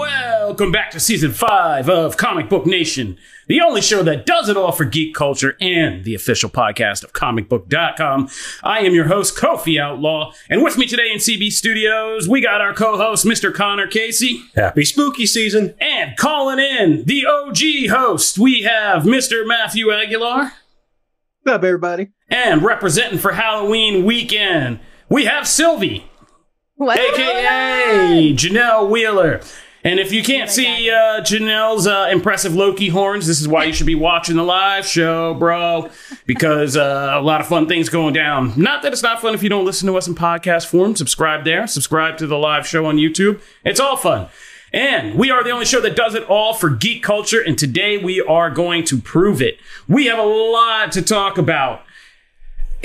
Welcome back to season five of Comic Book Nation, the only show that does it all for geek culture and the official podcast of comicbook.com. I am your host, Kofi Outlaw, and with me today in CB Studios, we got our co host, Mr. Connor Casey. Happy spooky season. And calling in the OG host, we have Mr. Matthew Aguilar. What's up, everybody? And representing for Halloween weekend, we have Sylvie, What? aka Janelle Wheeler. And if you can't see uh, Janelle's uh, impressive Loki horns, this is why you should be watching the live show, bro, because uh, a lot of fun things going down. Not that it's not fun if you don't listen to us in podcast form. Subscribe there. Subscribe to the live show on YouTube. It's all fun. And we are the only show that does it all for geek culture. And today we are going to prove it. We have a lot to talk about.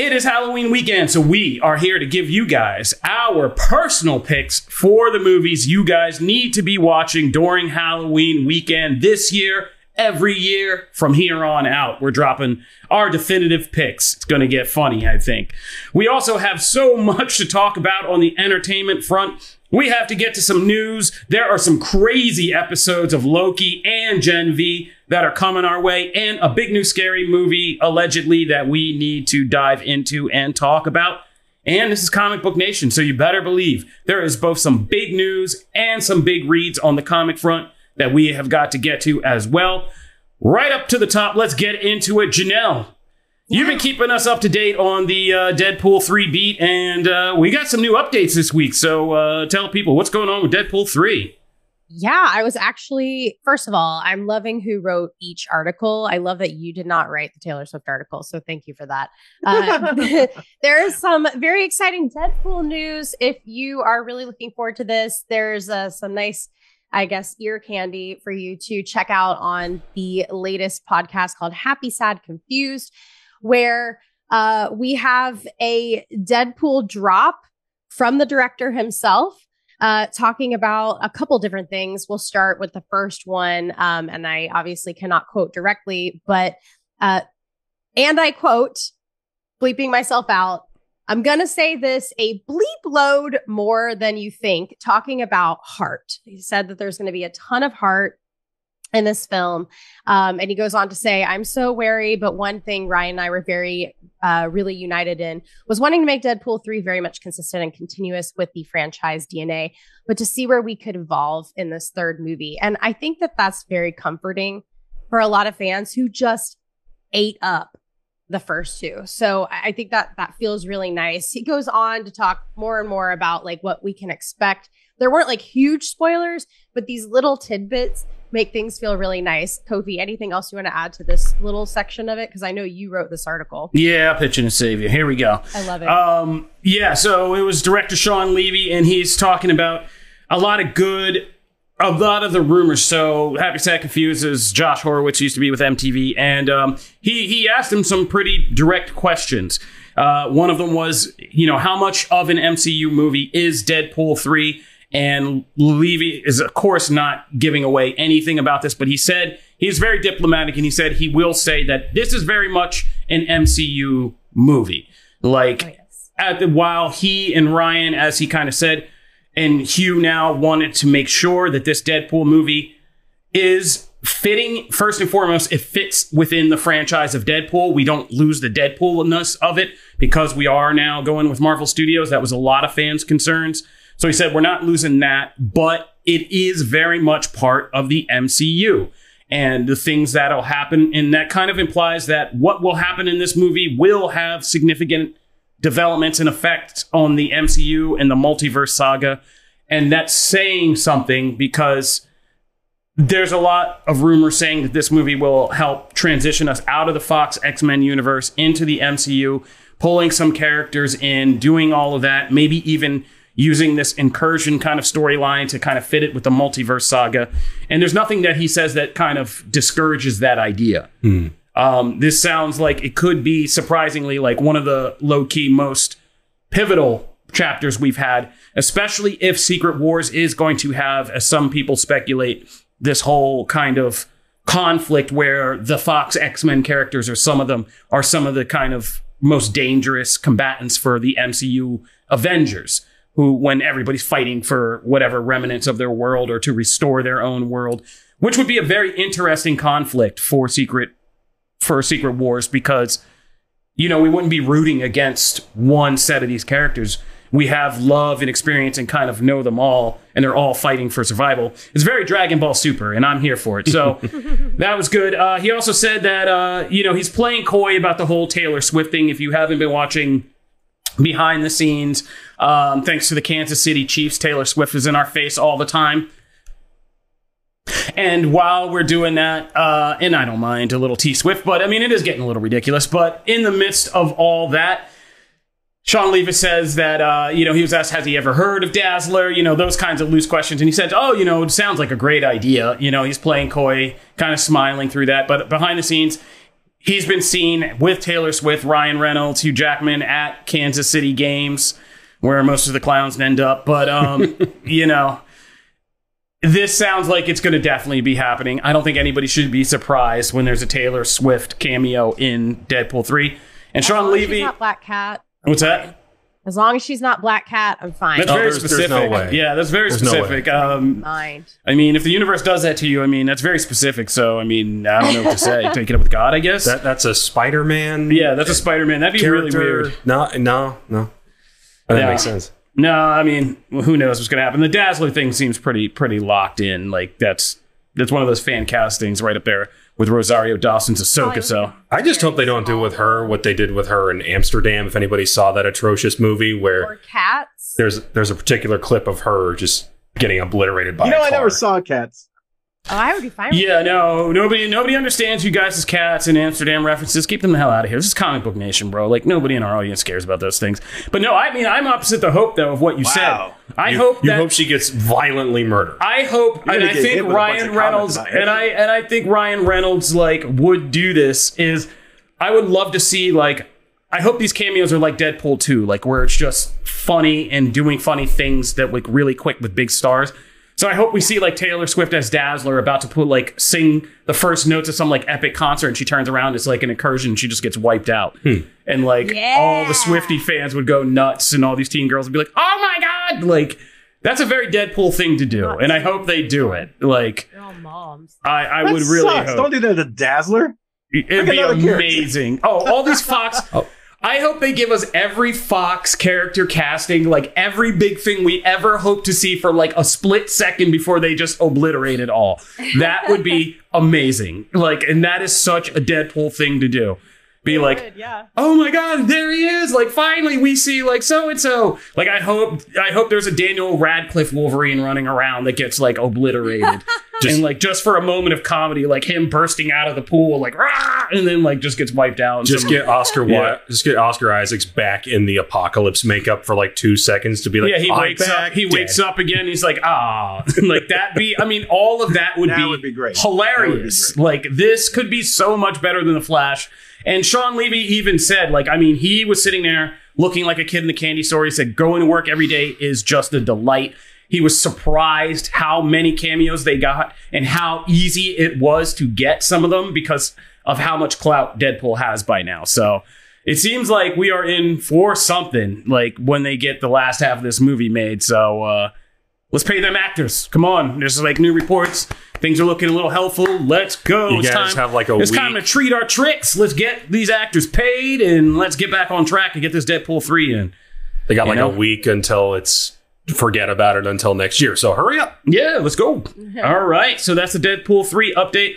It is Halloween weekend, so we are here to give you guys our personal picks for the movies you guys need to be watching during Halloween weekend this year. Every year from here on out, we're dropping our definitive picks. It's going to get funny, I think. We also have so much to talk about on the entertainment front. We have to get to some news. There are some crazy episodes of Loki and Gen V that are coming our way, and a big new scary movie, allegedly, that we need to dive into and talk about. And this is Comic Book Nation, so you better believe there is both some big news and some big reads on the comic front that we have got to get to as well. Right up to the top, let's get into it. Janelle, You've been keeping us up to date on the uh, Deadpool 3 beat, and uh, we got some new updates this week. So uh, tell people what's going on with Deadpool 3. Yeah, I was actually, first of all, I'm loving who wrote each article. I love that you did not write the Taylor Swift article. So thank you for that. Uh, there is some very exciting Deadpool news. If you are really looking forward to this, there's uh, some nice, I guess, ear candy for you to check out on the latest podcast called Happy, Sad, Confused, where uh, we have a Deadpool drop from the director himself uh, talking about a couple different things. We'll start with the first one, um, and I obviously cannot quote directly, but uh, and I quote, bleeping myself out. I'm gonna say this a bleep load more than you think. Talking about heart, he said that there's going to be a ton of heart in this film. Um, and he goes on to say, I'm so wary, but one thing Ryan and I were very, uh, really united in was wanting to make Deadpool 3 very much consistent and continuous with the franchise DNA, but to see where we could evolve in this third movie. And I think that that's very comforting for a lot of fans who just ate up the first two. So I I think that that feels really nice. He goes on to talk more and more about like what we can expect. There weren't like huge spoilers, but these little tidbits make things feel really nice. Kofi, anything else you want to add to this little section of it? Because I know you wrote this article. Yeah, pitching to save you. Here we go. I love it. Um, yeah, so it was director Shawn Levy, and he's talking about a lot of good, a lot of the rumors. So Happy Sad Confused is Josh Horowitz used to be with MTV, and um, he he asked him some pretty direct questions. Uh, one of them was, you know, how much of an MCU movie is Deadpool three? And Levy is, of course, not giving away anything about this, but he said he's very diplomatic, and he said he will say that this is very much an MCU movie. Like Oh, yes. at the while he and Ryan, as he kind of said, and Hugh now wanted to make sure that this Deadpool movie is fitting first and foremost it fits within the franchise of deadpool we don't lose the deadpoolness of it because we are now going with marvel studios that was a lot of fans concerns So he said, we're not losing that, but it is very much part of the MCU. And the things that'll happen, and that kind of implies that what will happen in this movie will have significant developments and effects on the MCU and the multiverse saga. And that's saying something because there's a lot of rumors saying that this movie will help transition us out of the Fox X Men universe into the MCU, pulling some characters in, doing all of that, maybe even using this incursion kind of storyline to kind of fit it with the multiverse saga. And there's nothing that he says that kind of discourages that idea. Um, this sounds like it could be surprisingly like one of the low key most pivotal chapters we've had, especially if Secret Wars is going to have, as some people speculate, this whole kind of conflict where the Fox X Men characters, or some of them, are some of the kind of most dangerous combatants for the MCU Avengers. Who, when everybody's fighting for whatever remnants of their world or to restore their own world, which would be a very interesting conflict for Secret for Secret Wars because you know we wouldn't be rooting against one set of these characters. We have love and experience and kind of know them all, and they're all fighting for survival. It's very Dragon Ball Super, and I'm here for it. So that was good. Uh, he also said that uh, you know he's playing coy about the whole Taylor Swift thing. If you haven't been watching behind the scenes, um, thanks to the Kansas City Chiefs, Taylor Swift is in our face all the time. And while we're doing that, uh, and I don't mind a little T Swift, but I mean, it is getting a little ridiculous. But in the midst of all that, Shawn Levis says that, uh, you know, he was asked, has he ever heard of Dazzler? You know, those kinds of loose questions. And he said, oh, you know, it sounds like a great idea. You know, he's playing coy, kind of smiling through that. But behind the scenes, he's been seen with Taylor Swift, Ryan Reynolds, Hugh Jackman at Kansas City games, where most of the clowns end up. But, um, you know, this sounds like it's going to definitely be happening. I don't think anybody should be surprised when there's a Taylor Swift cameo in Deadpool 3. And Shawn As as she's Levy, not Black Cat. what's that? As long as she's not Black Cat, I'm fine. That's No, very there's- there's specific. no way. Yeah, that's very There's no specific. um, Mind. I mean, if the universe does that to you, I mean, that's very specific. So, I mean, I don't know what to say. Take it up with God, I guess. That that's a Spider Man. yeah, that's a Spider Man. That'd be really weird. No, no, no. That Yeah. makes sense. No, I mean, who knows what's going to happen? The Dazzler thing seems pretty pretty locked in. Like that's that's one of those fan castings right up there with Rosario Dawson's Ahsoka. Oh, so I just hope they don't do with her what they did with her in Amsterdam. If anybody saw that atrocious movie where Or cats. there's there's a particular clip of her just getting obliterated by You know, a I car. never saw cats. Oh, I would be fine. with yeah, no, nobody nobody understands you guys cats and Amsterdam references. Keep them the hell out of here. This is comic book nation, bro. Like nobody in our audience cares about those things. But no, I mean, I'm opposite the hope though of what you Wow. said. I you, hope you that hope she gets violently murdered. I hope, and I think hit with a bunch Ryan Reynolds, comments about it. and I and I think Ryan Reynolds like would do this. Is I would love to see like I hope these cameos are like Deadpool 2, like where it's just funny and doing funny things that like really quick with big stars. So I hope we see like Taylor Swift as Dazzler about to put like sing the first notes of some like epic concert and she turns around, it's like an incursion, and she just gets wiped out. Hmm. And like all the Swifty fans would go nuts and all these teen girls would be like, Oh my god! Like that's a very Deadpool thing to do. And I hope they do it. Like They're all moms. I, I That would really sucks. hope. Don't do that to Dazzler. It'd Pick be another character. amazing. Oh, all these Fox. Oh. I hope they give us every Fox character casting, like every big thing we ever hope to see for like a split second before they just obliterate it all. That would be amazing. Like, and that is such a Deadpool thing to do. Be like, yeah. oh my god, there he is! Like, finally we see like so and so. Like, I hope, I hope there's a Daniel Radcliffe Wolverine running around that gets like obliterated, Just- and like just for a moment of comedy, like him bursting out of the pool, like rah, and then like just gets wiped out. Just some- get Oscar Yeah. Wi- just get Oscar Isaacs back in the apocalypse makeup for like two seconds to be like, yeah, he "I'm wakes up. back He dead." wakes up again. He's like, ah, like that. Be, I mean, all of that would That be would be great. hilarious. That would Like this could be so much better than the Flash. And Shawn Levy even said, like, I mean, he was sitting there looking like a kid in the candy store. He said, going to work every day is just a delight. He was surprised how many cameos they got and how easy it was to get some of them because of how much clout Deadpool has by now. So it seems like we are in for something like when they get the last half of this movie made. So uh, let's pay them actors. Come on. There's like new reports. Things are looking a little helpful. Let's go. You it's guys time, have, like, a it's time to treat our tricks. Let's get these actors paid and let's get back on track and get this Deadpool 3 in. They got You like know? a week until it's forget about it until next year. So hurry up. Yeah, let's go. All right, so that's the Deadpool 3 update.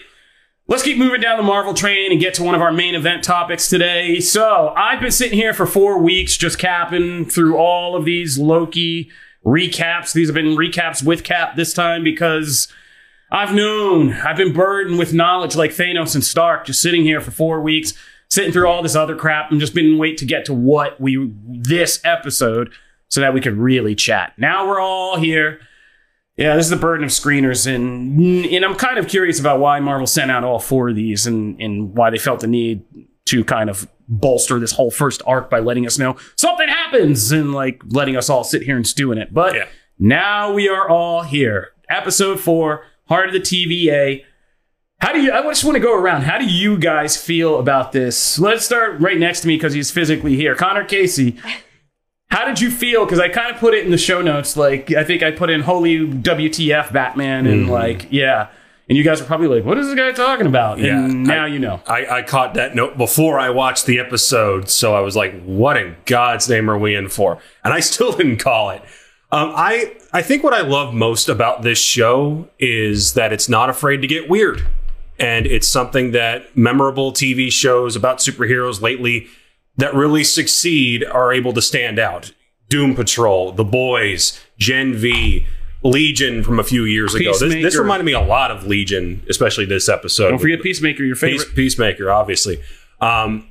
Let's keep moving down the Marvel train and get to one of our main event topics today. So, I've been sitting here for four weeks just capping through all of these Loki recaps. These have been recaps with Cap this time because I've known, I've been burdened with knowledge like Thanos and Stark, just sitting here for four weeks, sitting through all this other crap and just been wait to get to what we, this episode, so that we could really chat. Now we're all here. Yeah, this is the burden of screeners, and and I'm kind of curious about why Marvel sent out all four of these, and and why they felt the need to kind of bolster this whole first arc by letting us know something happens and like letting us all sit here and stew in it. But Yeah. now we are all here. Episode four, Heart of the TVA. How do you? I just want to go around. How do you guys feel about this? Let's start right next to me because he's physically here. Connor Casey. How did you feel? Because I kind of put it in the show notes. Like I think I put in "Holy WTF Batman" and mm-hmm. like yeah, and you guys are probably like, "What is this guy talking about?" Yeah, and now I- you know. I, I caught that note before I watched the episode, so I was like, "What in God's name are we in for?" And I still didn't call it. Um, I I think what I love most about this show is that it's not afraid to get weird, and it's something that memorable TV shows about superheroes lately that really succeed are able to stand out. Doom Patrol, The Boys, Gen V. Legion from a few years ago. This, this Peacemaker. reminded me a lot of Legion, especially this episode. Don't forget Peacemaker, your favorite. Peace, Peacemaker, obviously. Um,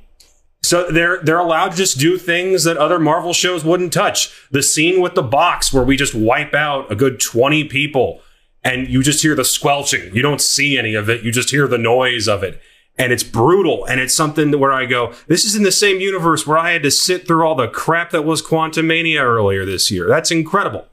so they're they're allowed to just do things that other Marvel shows wouldn't touch. The scene with the box where we just wipe out a good twenty people, and you just hear the squelching. You don't see any of it. You just hear the noise of it, and it's brutal. And it's something where I go, this is in the same universe where I had to sit through all the crap that was Quantumania earlier this year. That's incredible.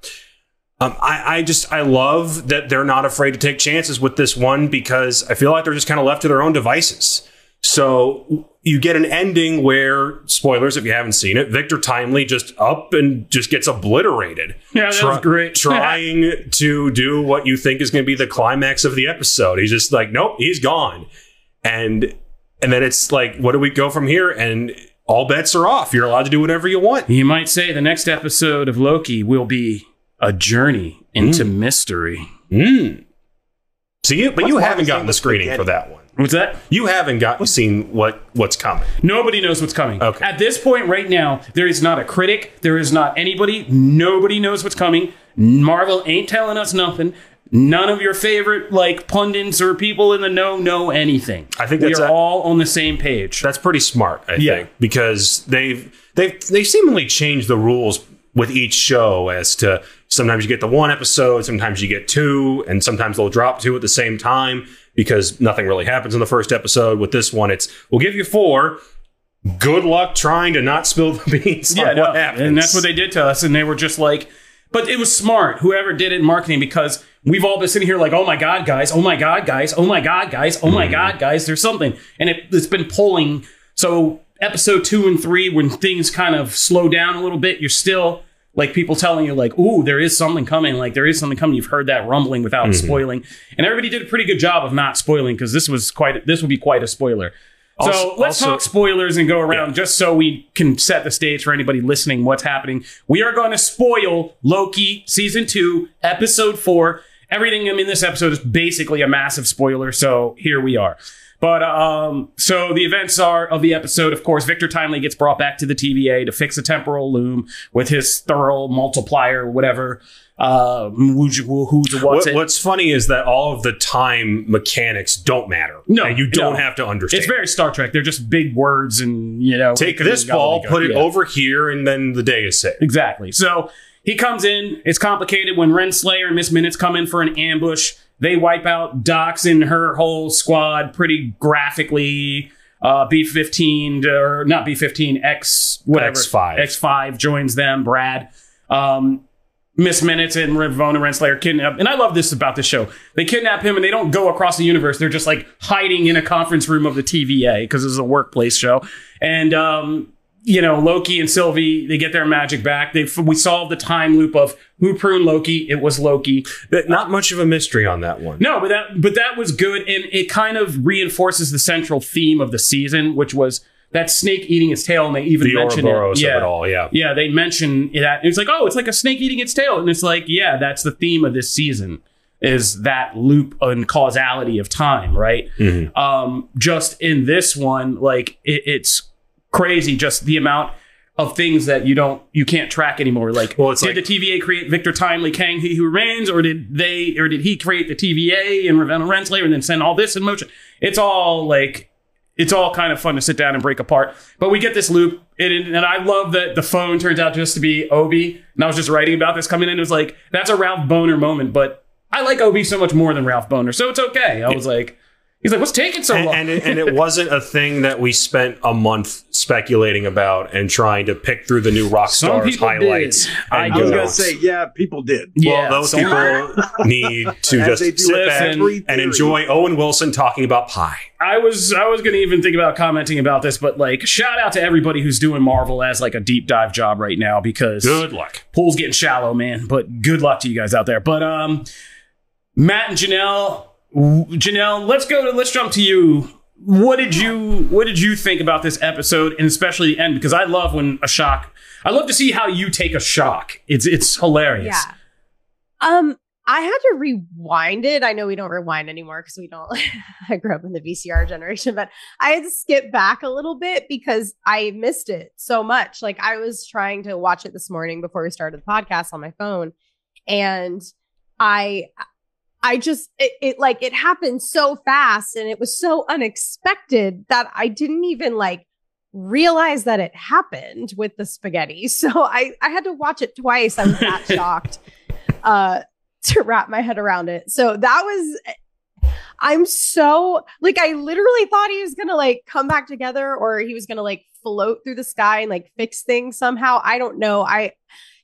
Um, I, I just I love that they're not afraid to take chances with this one because I feel like they're just kind of left to their own devices. So you get an ending where spoilers if you haven't seen it, Victor Timely just up and just gets obliterated. Yeah, that was great. trying to do what you think is going to be the climax of the episode. He's just like, nope, he's gone, and and then it's like, what do we go from here? And all bets are off. You're allowed to do whatever you want. You might say the next episode of Loki will be a journey into mystery. Mm. So you, but What's you haven't gotten the screening spaghetti? for that one. What's that? You haven't gotten seen what what's coming. Nobody knows what's coming. Okay. At this point, right now, there is not a critic. There is not anybody. Nobody knows what's coming. Marvel ain't telling us nothing. None of your favorite like pundits or people in the know know anything. I think we are a- all on the same page. That's pretty smart, I Yeah. think, because they've they've they seemingly changed the rules with each show as to sometimes you get the one episode, sometimes you get two, and sometimes they'll drop two at the same time because nothing really happens in the first episode. With this one, it's we'll give you four. Good luck trying to not spill the beans. yeah, on no, what happens. and that's what they did to us. And they were just like, but it was smart. Whoever did it in marketing, because we've all been sitting here like, oh my god, guys, oh my god, guys, oh my god, guys, oh my mm-hmm. god, guys, there's something, and it, it's been pulling. So episode two and three, when things kind of slow down a little bit, you're still like people telling you like, ooh, there is something coming. Like there is something coming. You've heard that rumbling without mm-hmm. spoiling, and everybody did a pretty good job of not spoiling because this was quite this would be quite a spoiler. So Also- let's also- talk spoilers and go around just so we can set the stage for anybody listening what's happening. We are going to spoil Loki season two, episode four. Everything I mean, this episode is basically a massive spoiler. So here we are. But um, so the events are of the episode. Of course, Victor Timely gets brought back to the TVA to fix a temporal loom with his throughput multiplier, whatever. Uh, who's who's what's What, it? what's funny is that all of the time mechanics don't matter. No, and you don't no. have to understand. It's very Star Trek. They're just big words, and you know, Take this ball, put it Yeah. over here, and then the day is saved. Exactly. So he comes in. It's complicated when Renslayer and Miss Minutes come in for an ambush. They wipe out Dox and her whole squad pretty graphically. Uh, B15 or not B15 X whatever X5. X5 joins them. Brad. Um, Miss Minutes and Ravonna Renslayer kidnap. And I love this about the show. They kidnap him and they don't go across the universe. They're just like hiding in a conference room of the TVA because this is a workplace show. And, um, you know, Loki and Sylvie, they get their magic back. They we solved the time loop of who pruned Loki. It was Loki. Not much of a mystery on that one. No, but that but that was good, and it kind of reinforces the central theme of the season, which was that snake eating its tail, and they even The mention it. of it all, yeah. Yeah, they mention that. It's like, oh, it's like a snake eating its tail. And it's like, yeah, that's the theme of this season is that loop and causality of time, right? Mhm. Um, just in this one, like it, it's crazy just the amount of things that you don't you can't track anymore. Like, Well, did like- the TVA create Victor Timely Kang He Who Remains, or did they or did he create the TVA and Ravonna Renslayer and then send all this in motion? It's all like it's all kind of fun to sit down and break apart. But we get this loop, and, and I love that the phone turns out just to be Obi. And I was just writing about this coming in. It was like that's a Ralph Bohner moment, but I like Obi so much more than Ralph Bohner, so it's okay. I was like, he's like, what's taking so and, long? and, it, and it wasn't a thing that we spent a month speculating about and trying to pick through the new rock Some stars highlights. did. I I was gonna say, yeah, people did. yeah, well, those so- people need to just do sit back every and enjoy Owen Wilson talking about pie. I was I was gonna even think about commenting about this, but like shout out to everybody who's doing Marvel as like a deep dive job right now because Good luck. pool's getting shallow, man. But good luck to you guys out there. But um, Matt and Janelle, w- Janelle, let's go to let's jump to you. What did you What did you think about this episode, and especially the end? Because I love when a shock. I love to see how you take a shock. It's it's hilarious. Yeah. Um, I had to rewind it. I know we don't rewind anymore because we don't. I grew up in the VCR generation, but I had to skip back a little bit because I missed it so much. Like I was trying to watch it this morning before we started the podcast on my phone, and I. I just it, it like it happened so fast and it was so unexpected that I didn't even like realize that it happened with the spaghetti. So I I had to watch it twice. I was that shocked uh to wrap my head around it. So that was I'm so like I literally thought he was going to like come back together or he was going to like float through the sky and like fix things somehow. I don't know. I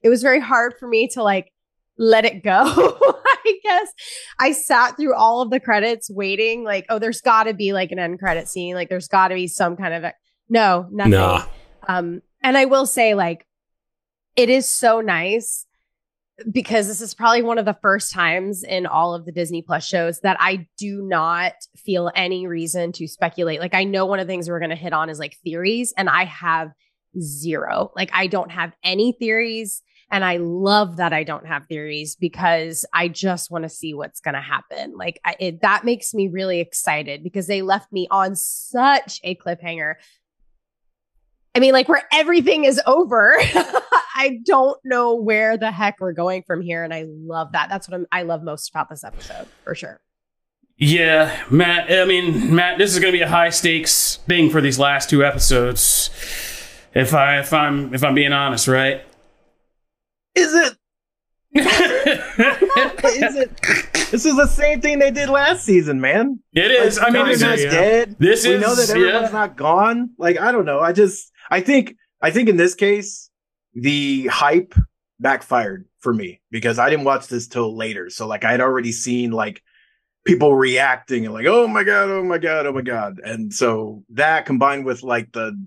it was very hard for me to like let it go. I guess I sat through all of the credits waiting like oh there's got to be like an end credit scene like there's got to be some kind of no nothing. Nah. Um, and I will say, like, it is so nice because this is probably one of the first times in all of the Disney Plus shows that I do not feel any reason to speculate. Like, I know one of the things we're going to hit on is like theories, and I have zero. Like, I don't have any theories. And I love that I don't have theories because I just want to see what's going to happen. Like, I, it, that makes me really excited because they left me on such a cliffhanger. I mean, like where everything is over. I don't know where the heck we're going from here, and I love that. That's what I'm, I love most about this episode, for sure. Yeah, Matt. I mean, Matt, this is going to be a high stakes thing for these last two episodes. If I if I'm if I'm being honest, right? Is it? Is it? This is the same thing they did last season, man. It is. I mean, Connor's this not is, dead. this we is know that everyone's yeah. not gone. Like I don't know. I just I think I think in this case the hype backfired for me because I didn't watch this till later. So like I had already seen like people reacting and like oh my god, oh my god, oh my god, and so that combined with like the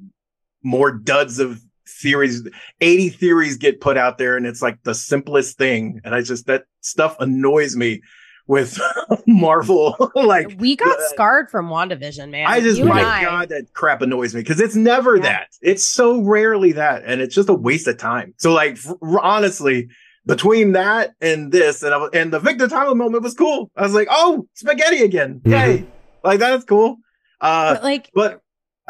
more duds of theories 80 theories get put out there and it's like the simplest thing and i just that stuff annoys me with marvel like We got uh, scarred from WandaVision, man. I just, You and my I- God, that crap annoys me because it's never Yeah. that. It's so rarely that, and it's just a waste of time. So, like, f- honestly, between that and this, and I, and the Victor Tyler moment was cool. I was like, oh, spaghetti again, yay! Like that's cool. Uh, but like, but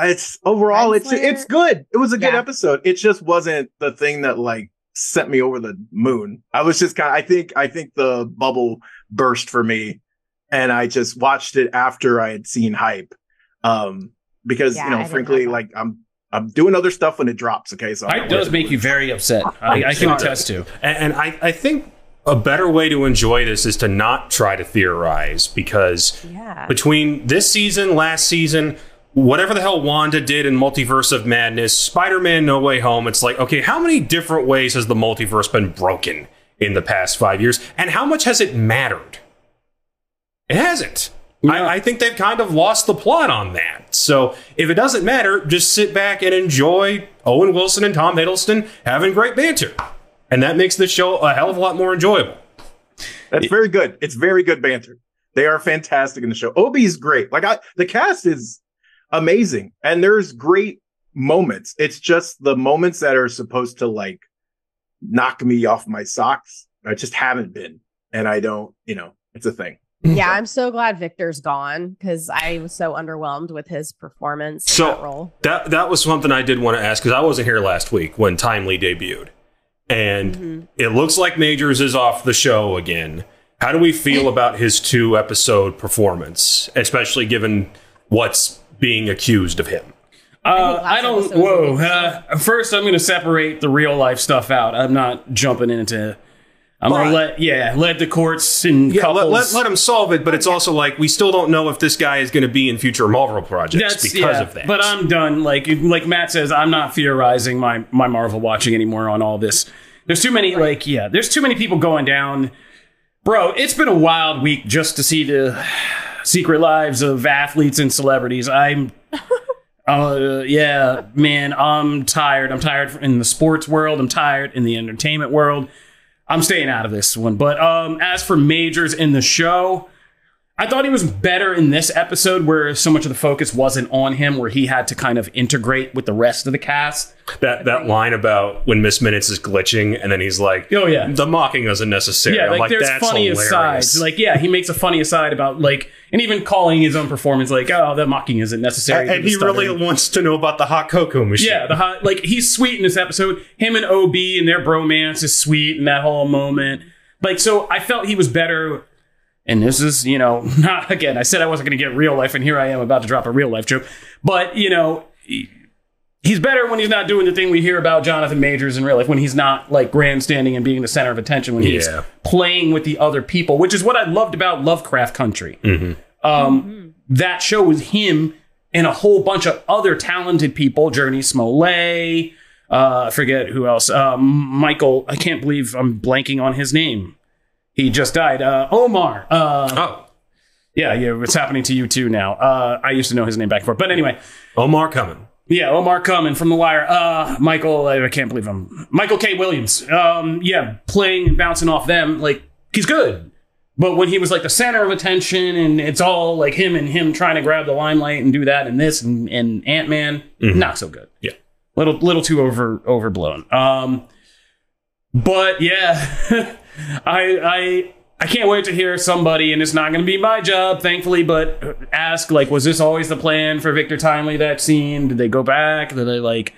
it's overall, it's Renslayer- it's good. It was a good Yeah. episode. It just wasn't the thing that like sent me over the moon. I was just kind of, I think, I think the bubble burst for me and I just watched it after I had seen hype. Um, because, Yeah, you know, I frankly, have that. like I'm, I'm doing other stuff when it drops. Okay. So I'm Hype does make you very upset. I, I can attest to. And, and I, I think a better way to enjoy this is to not try to theorize because yeah. between this season, last season, whatever the hell Wanda did in Multiverse of Madness, Spider Man No Way Home, it's like, okay, how many different ways has the multiverse been broken in the past five years? And how much has it mattered? It hasn't. Yeah. I, I think they've kind of lost the plot on that. So if it doesn't matter, just sit back and enjoy Owen Wilson and Tom Hiddleston having great banter. And that makes the show a hell of a lot more enjoyable. That's very good. It's very good banter. They are fantastic in the show. Obi's great. Like I, the cast is amazing, and there's great moments. It's just the moments that are supposed to like knock me off my socks. I just haven't been, and I don't. You know, it's a thing. Yeah, I'm so glad Victor's gone because I was so underwhelmed with his performance in So- that role. That that was something I did want to ask because I wasn't here last week when Timely debuted, and Mhm. it looks like Majors is off the show again. How do we feel about his two episode performance, especially given what's being accused of him? Uh, last I don't. Whoa. Uh, first, I'm going to separate the real life stuff out. I'm not jumping into. I'm going to let yeah let the courts and Yeah, couples. let, let, let him solve it, but it's also like we still don't know if this guy is going to be in future Marvel projects That's because yeah, of that. But I'm done. Like like Matt says, I'm not theorizing my my Marvel watching anymore on all this. There's too many like yeah. There's too many people going down. Bro, it's been a wild week just to see the secret lives of athletes and celebrities. I'm. Uh, yeah, man, I'm tired. I'm tired in the sports world. I'm tired in the entertainment world. I'm staying out of this one. But um, as for majors in the show, I thought he was better in this episode where so much of the focus wasn't on him, where he had to kind of integrate with the rest of the cast. that that line about when Miss Minutes is glitching, and then he's like, Oh, yeah. the mocking isn't necessary." Yeah, I'm like, like, there's that's funny hilarious. asides. Like, yeah, he makes a funny aside about like, and even calling his own performance like, oh, that mocking isn't necessary. and, and to the he really wants to know about the hot cocoa machine. Yeah, the hot, like he's sweet in this episode. Him and Ob and their bromance is sweet in that whole moment. Like, so I felt he was better. And this is, you know, not again. I said I wasn't going to get real life, and here I am about to drop a real life joke. But you know, he's better when he's not doing the thing we hear about Jonathan Majors in real life. When he's not like grandstanding and being the center of attention. When he's Yeah. playing with the other people, which is what I loved about Lovecraft Country. Um, That show was him and a whole bunch of other talented people. Jurnee Smollett, uh, I forget who else. Um, Michael, I can't believe I'm blanking on his name. He just died. Uh, Omar. Uh, Oh, yeah, yeah, it's happening to you too now. Uh, I used to know his name back and forth, but anyway, Omar coming. yeah, Omar Cumming from The Wire. Uh, Michael, I can't believe I'm Michael K. Williams. Um, yeah, playing and bouncing off them, like he's good. But when he was like the center of attention, and it's all like him and him trying to grab the limelight and do that and this and, and Ant Man, not so good. Yeah. little little too over overblown. Um, but yeah, I I I can't wait to hear somebody, and it's not going to be my job, thankfully, but ask like, was this always the plan for Victor Timely? That scene? Did they go back? Did they like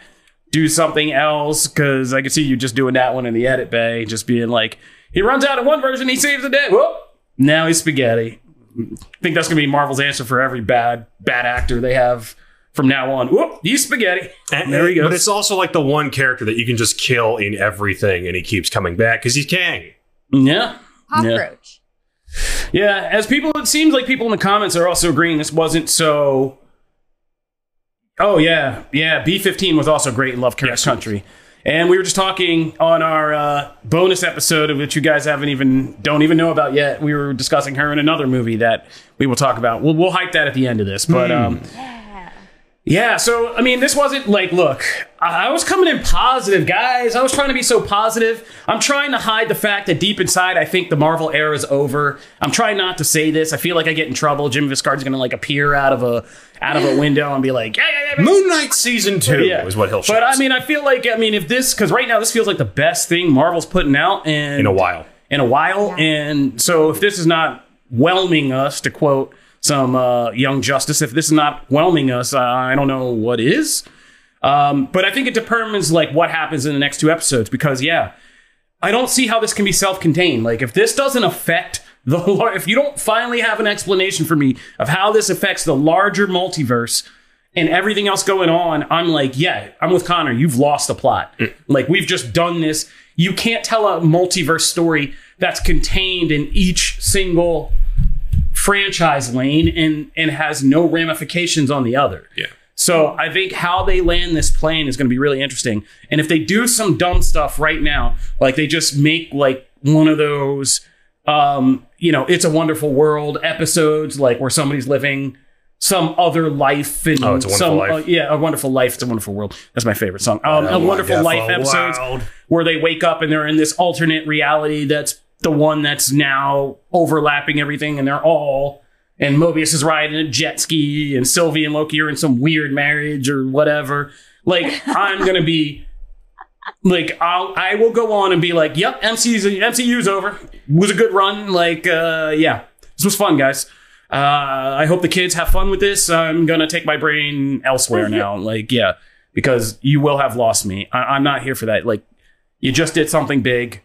do something else? Because I could see you just doing that one in the edit bay, just being like, he runs out of one version, he saves the day. Whoop! Now he's spaghetti. I think that's going to be Marvel's answer for every bad bad actor they have from now on. Whoop! He's spaghetti. And, there he goes. But it's also like the one character that you can just kill in everything, and he keeps coming back because he's Kang. Yeah. Yeah. Cockroach. Yeah, as people, it seems like people in the comments are also agreeing this wasn't so. Oh yeah, yeah. B fifteen was also great in Lovecraft Yes, Country, and we were just talking on our uh, bonus episode of which you guys haven't even don't even know about yet. We were discussing her in another movie that we will talk about. We'll we'll hype that at the end of this, but um. Yeah, so I mean, this wasn't like, look, I I was coming in positive, guys. I was trying to be so positive. I'm trying to hide the fact that deep inside, I think the Marvel era is over. I'm trying not to say this. I feel like I get in trouble. Jim Viscard's gonna like appear out of a out of a window and be like, yeah, yeah, yeah. Moon Knight season two yeah. is what he'll show. But I mean, I feel like I mean, if this because right now this feels like the best thing Marvel's putting out, and in a while. in a while. And so if this is not whelming us, to quote some uh, Young Justice, if this is not whelming us, uh, I don't know what is. Um, but I think it determines like what happens in the next two episodes because yeah, I don't see how this can be self-contained. Like if this doesn't affect the lar- if you don't finally have an explanation for me of how this affects the larger multiverse and everything else going on, I'm like, yeah, I'm with Connor. You've lost the plot. Like we've just done this. You can't tell a multiverse story that's contained in each single franchise lane and and has no ramifications on the other. Yeah. So I think how they land this plane is going to be really interesting. And if they do some dumb stuff right now, like they just make like one of those, um, you know, it's a wonderful world episodes, like where somebody's living some other life and Oh, It's a Wonderful some, Life. uh, yeah, a wonderful life. It's a wonderful world. That's my favorite song. Um, a wonderful life episodes where they wake up and they're in this alternate reality that's the one that's now overlapping everything and they're all and Mobius is riding a jet ski and Sylvie and Loki are in some weird marriage or whatever. Like I'm gonna be like I'll I will go on and be like, yep, MC's MCU's over. It was a good run. Like uh yeah. This was fun, guys. Uh I hope the kids have fun with this. I'm gonna take my brain elsewhere now. Like, yeah. Because you will have lost me. I- I'm not here for that. Like you just did something big.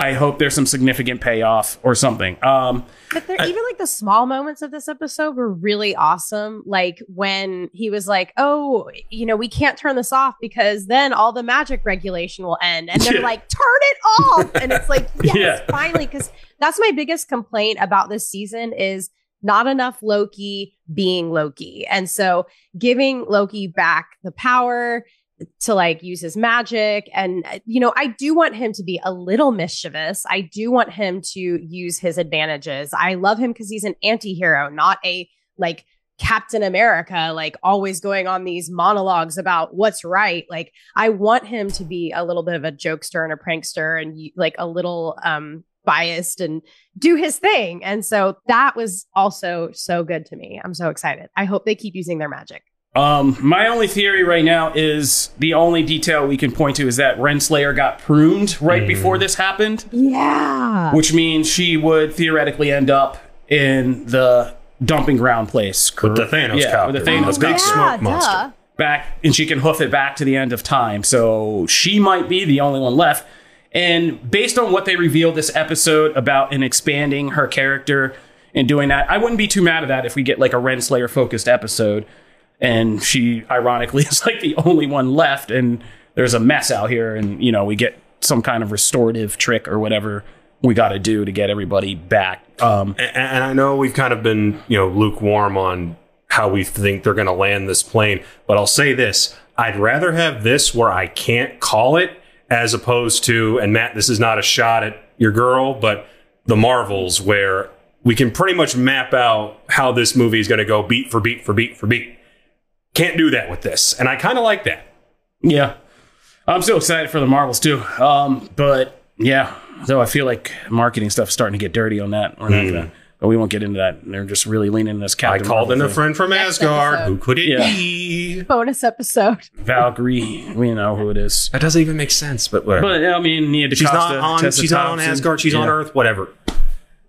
I hope there's some significant payoff or something. Um But there, even like the small moments of this episode were really awesome. Like when he was like, "Oh, you know, we can't turn this off because then all the magic regulation will end," and they're Yeah. like, "Turn it off!" And it's like, yes, Yeah. finally, because that's my biggest complaint about this season is not enough Loki being Loki, and so giving Loki back the power to like use his magic. And uh, you know i do want him to be a little mischievous. I do want him to use his advantages. I love him because he's an anti-hero not a like captain america like always going on these monologues about what's right. Like i want him to be a little bit of a jokester and a prankster and like a little um biased and do his thing. And so that was also so good to me. I'm so excited. I hope they keep using their magic Um, my only theory right now is the only detail we can point to is that Renslayer got pruned right before this happened, yeah which means she would theoretically end up in the dumping ground place With the Thanos yeah, with the. Thanos The big copter. smoke monster. back, and she can hoof it back to the end of time. So she might be the only one left. And based on what they revealed this episode about and expanding her character and doing that, I wouldn't be too mad at that if we get like a Renslayer focused episode and she ironically is like the only one left. And there's a mess out here. And you know we get some kind of restorative trick or whatever we got to do to get everybody back. Um And, and I know we've kind of been, you know, lukewarm on how we think they're going to land this plane, but I'll say this: I'd rather have this where I can't call it, as opposed to, and Matt, this is not a shot at your girl, but the Marvels, where we can pretty much map out how this movie is going to go beat for beat for beat for beat. Can't do that with this, and I kind of like that. yeah i'm so excited for the marvels too um but yeah though i feel like marketing stuff's starting to get dirty on that we're not gonna but we won't get into that they're just really leaning in this Hmm. I called Marvel in a friend from Next Asgard. episode. Who could it Yeah. be? bonus episode valkyrie we know who it is That doesn't even make sense, but whatever. but I mean, Nia DaCosta, she's not on. Tessa She's not on Asgard. She's on Earth. Whatever.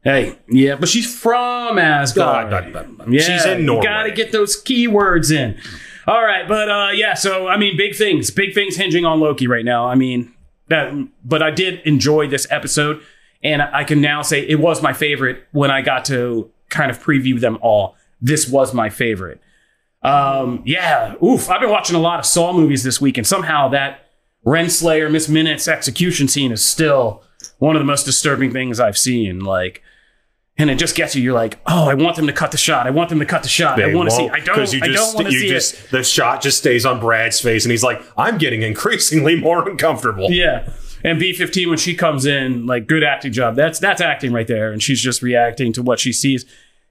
Hey, yeah, but she's from Asgard. God, God, God. Yeah, She's in Norway. You gotta get those keywords in. All right, but uh, yeah, so I mean, big things, big things hinging on Loki right now. I mean, that, but I did enjoy this episode, and I can now say it was my favorite when I got to kind of preview them all. This was my favorite. Um, yeah, oof, I've been watching a lot of Saw movies this week, and somehow that Renslayer Miss Minutes execution scene is still one of the most disturbing things I've seen. Like, and it just gets you. You're like, oh, I want them to cut the shot. I want them to cut the shot. I want to see. I don't. 'cause you I just- don't want to you see just, it. The shot just stays on Brad's face, and he's like, "I'm getting increasingly more uncomfortable." Yeah. And B15 when she comes in, like good acting job. That's that's acting right there, and she's just reacting to what she sees.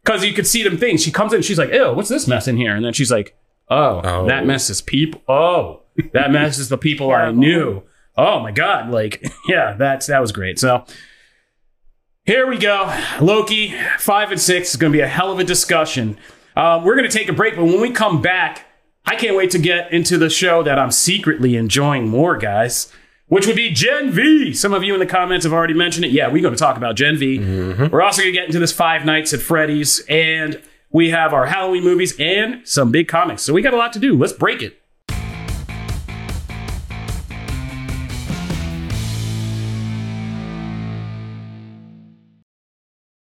Because you could see them things. She comes in, she's like, "Ew, what's this mess in here?" And then she's like, "Oh, Oh. that mess is people. Oh, that mess is the people I knew. Oh my god, like yeah, that's that was great." So here we go. Loki five and six is going to be a hell of a discussion. Um, we're going to take a break, but when we come back, I can't wait to get into the show that I'm secretly enjoying more, guys. Which would be Gen V. Some of you in the comments have already mentioned it. Yeah, we're going to talk about Gen V. We're also going to get into this Five Nights at Freddy's, and we have our Halloween movies and some big comics. So we got a lot to do. Let's break it.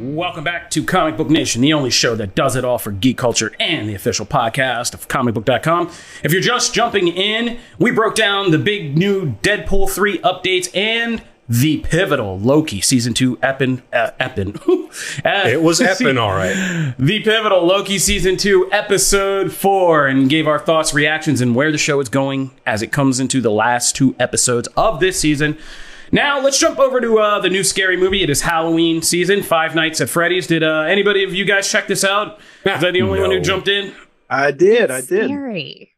Welcome back to Comic Book Nation, the only show that does it all for geek culture and the official podcast of comicbook.com. If you're just jumping in, we broke down the big new Deadpool 3 updates and the pivotal Loki season 2 Epin uh, Epin. Uh, It was Eppin, all right. the pivotal Loki season 2 episode 4 and gave our thoughts, reactions and where the show is going as it comes into the last two episodes of this season. Now let's jump over to uh, the new scary movie. It is Halloween season, Five Nights at Freddy's. Did uh, anybody of you guys check this out? Was I the only one who jumped in? I did. I did. Scary.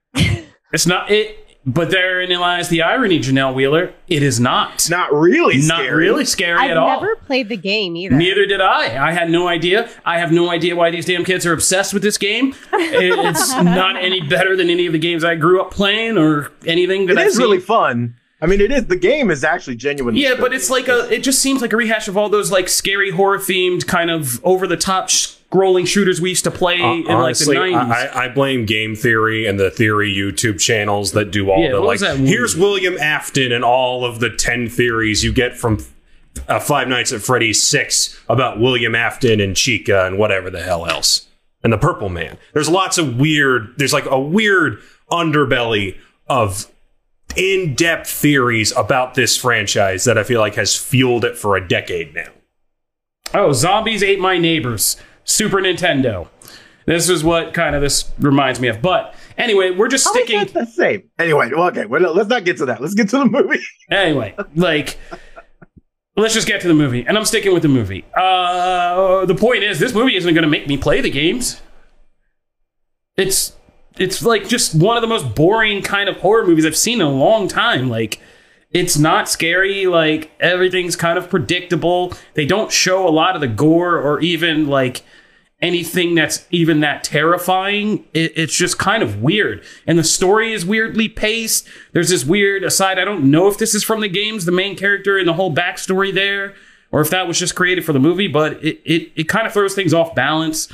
It's not it, but therein lies the irony, Janelle Wheeler. It is not. It's not really Not scary. really scary I've at all. I never played the game either. Neither did I. I had no idea. I have no idea why these damn kids are obsessed with this game. It- It's not any better than any of the games I grew up playing or anything that It I've is seen. really fun. I mean, it is. The game is actually genuine. Yeah, but it's like a. It just seems like a rehash of all those like scary horror themed kind of over the top scrolling shooters we used to play in Honestly, like the nineties. I, I blame Game Theory and the Theory YouTube channels that do all Yeah, the like. that? Here's William Afton and all of the ten theories you get from uh, Five Nights at Freddy's six about William Afton and Chica and whatever the hell else and the Purple Man. There's lots of weird. There's like a weird underbelly of in-depth theories about this franchise that I feel like has fueled it for a decade now. oh, zombies ate my neighbors. Super Nintendo. This is what kind of this reminds me of. But anyway, we're just sticking. that the same. Anyway, well, okay. Well, let's not get to that. Let's get to the movie. Anyway, like, let's just get to the movie. And I'm sticking with the movie. Uh, the point is, this movie isn't going to make me play the games. It's it's like just one of the most boring kind of horror movies I've seen in a long time. Like, it's not scary. Like everything's kind of predictable. They don't show a lot of the gore or even like anything that's even that terrifying. It, it's just kind of weird. And the story is weirdly paced. There's this weird aside. I don't know if this is from the games, the main character and the whole backstory there, or if that was just created for the movie, but it, it, it kind of throws things off balance.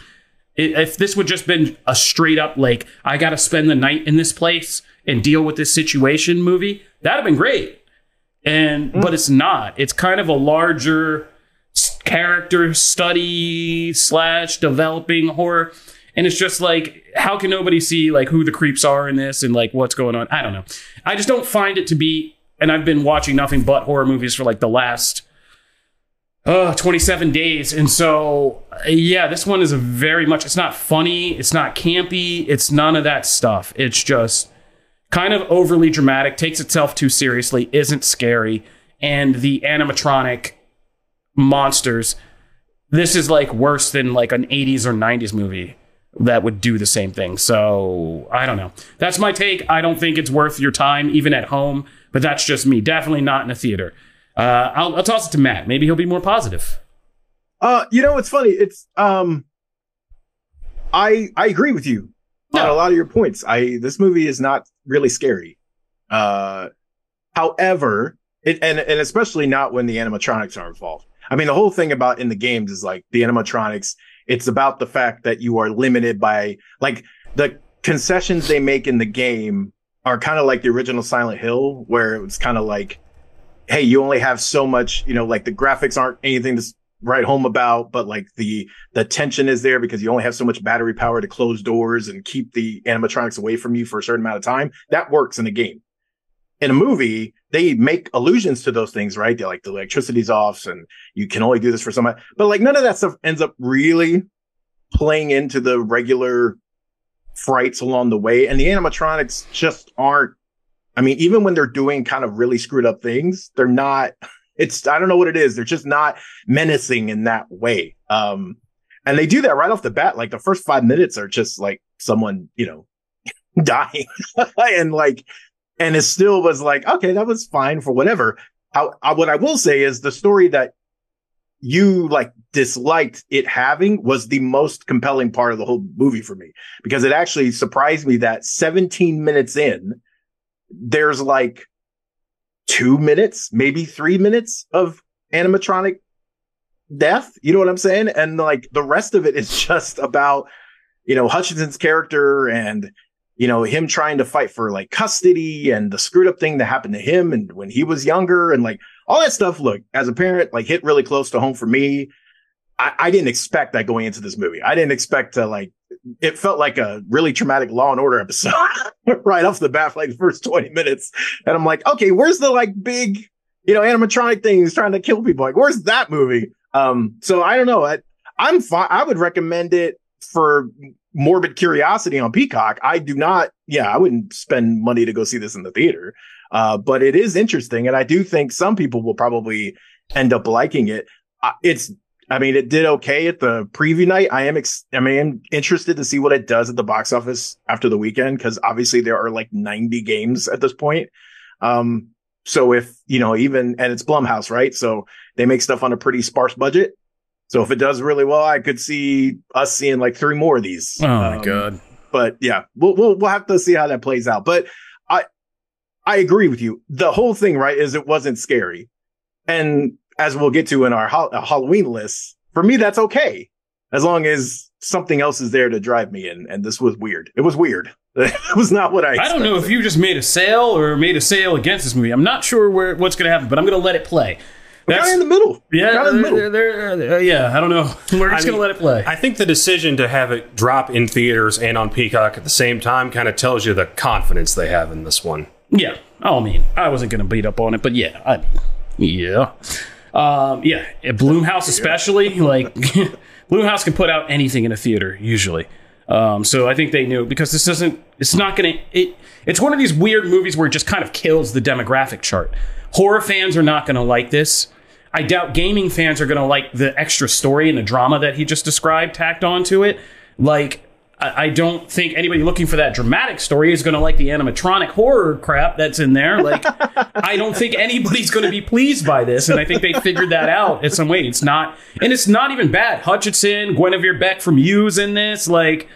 If this would just been a straight up, like, I got to spend the night in this place and deal with this situation movie, that'd have been great. And, mm. but it's not. It's kind of a larger character study slash developing horror and it's just like how can nobody see like who the creeps are in this and like what's going on i don't know i just don't find it to be and i've been watching nothing but horror movies for like the last uh 27 days. And so yeah this one is very much it's not funny it's not campy it's none of that stuff. It's just kind of overly dramatic takes itself too seriously isn't scary. And the animatronic monsters this is like worse than like an 80s or 90s movie that would do the same thing. So i don't know. That's my take. I don't think it's worth your time even at home but that's just me. Definitely not in a theater uh, I'll, I'll toss it to matt maybe he'll be more positive Uh, you know, it's funny. It's um, I I agree with you on a lot of your points. I this movie is not really scary. Uh, however, it and and especially not when the animatronics are involved. I mean, the whole thing about in the games is like the animatronics. It's about the fact that you are limited by like the concessions they make in the game are kind of like the original Silent Hill, where it was kind of like, hey, you only have so much. You know, like the graphics aren't anything to write home about, but like the the tension is there because you only have so much battery power to close doors and keep the animatronics away from you for a certain amount of time. That works in a game. In a movie, they make allusions to those things, right? They're like the electricity's off and you can only do this for so much. But like none of that stuff ends up really playing into the regular frights along the way. And the animatronics just aren't I mean, even when they're doing kind of really screwed up things, they're not it's I don't know what it is. They're just not menacing in that way. Um, and they do that right off the bat. Like the first five minutes are just like someone, you know, dying and like, and it still was like, okay, that was fine for whatever. I, what I will say is the story that you like disliked it having was the most compelling part of the whole movie for me because it actually surprised me that 17 minutes in, there's like two minutes, maybe three minutes of animatronic death. You know what I'm saying? And like the rest of it is just about, you know, Hutchinson's character and, you know, him trying to fight for like custody and the screwed up thing that happened to him and when he was younger and like all that stuff. Look, as a parent, like hit really close to home for me. I, I didn't expect that going into this movie. I didn't expect to like, it felt like a really traumatic law and order episode right off the bat, like the first 20 minutes. And I'm like, okay, where's the like big, you know, animatronic things trying to kill people? Like, where's that movie? Um, so I don't know. I, I'm fine. I would recommend it for morbid curiosity on Peacock. I do not, yeah, I wouldn't spend money to go see this in the theater. Uh, but it is interesting. And I do think some people will probably end up liking it. Uh, it's, I mean, it did okay at the preview night. I am, ex- I mean, I'm interested to see what it does at the box office after the weekend. Cause obviously there are like 90 games at this point. Um, so if, you know, even, and it's Blumhouse, right? So they make stuff on a pretty sparse budget. So if it does really well, I could see us seeing like three more of these. Oh my Um, god. But yeah, we'll, we'll, we'll have to see how that plays out. But I, I agree with you. The whole thing, right, is it wasn't scary. And as we'll get to in our ha- uh, Halloween list, for me, that's okay. As long as something else is there to drive me. And, and this was weird. It was weird. it was not what I I don't know if you just made a sale or made a sale against this movie. I'm not sure where what's going to happen, but I'm going to let it play. We're kind of in the middle. Yeah, kinda in the middle. they're- they're- they're- yeah. I don't know. We're just I going to let it play. I think the decision to have it drop in theaters and on Peacock at the same time kind of tells you the confidence they have in this one. Yeah. I mean, I wasn't going to beat up on it, but yeah, I mean, yeah. Um, yeah, at Blumhouse especially, like Blumhouse can put out anything in a theater usually. Um, so I think they knew because this doesn't. It's not going to. It. It's one of these weird movies where it just kind of kills the demographic chart. Horror fans are not going to like this. I doubt gaming fans are going to like the extra story and the drama that he just described tacked onto it. Like, I don't think anybody looking for that dramatic story is going to like the animatronic horror crap that's in there. Like, I don't think anybody's going to be pleased by this, and I think they figured that out in some way. It's not, and it's not even bad. Hutchinson, Guinevere Beck from You's in this, like,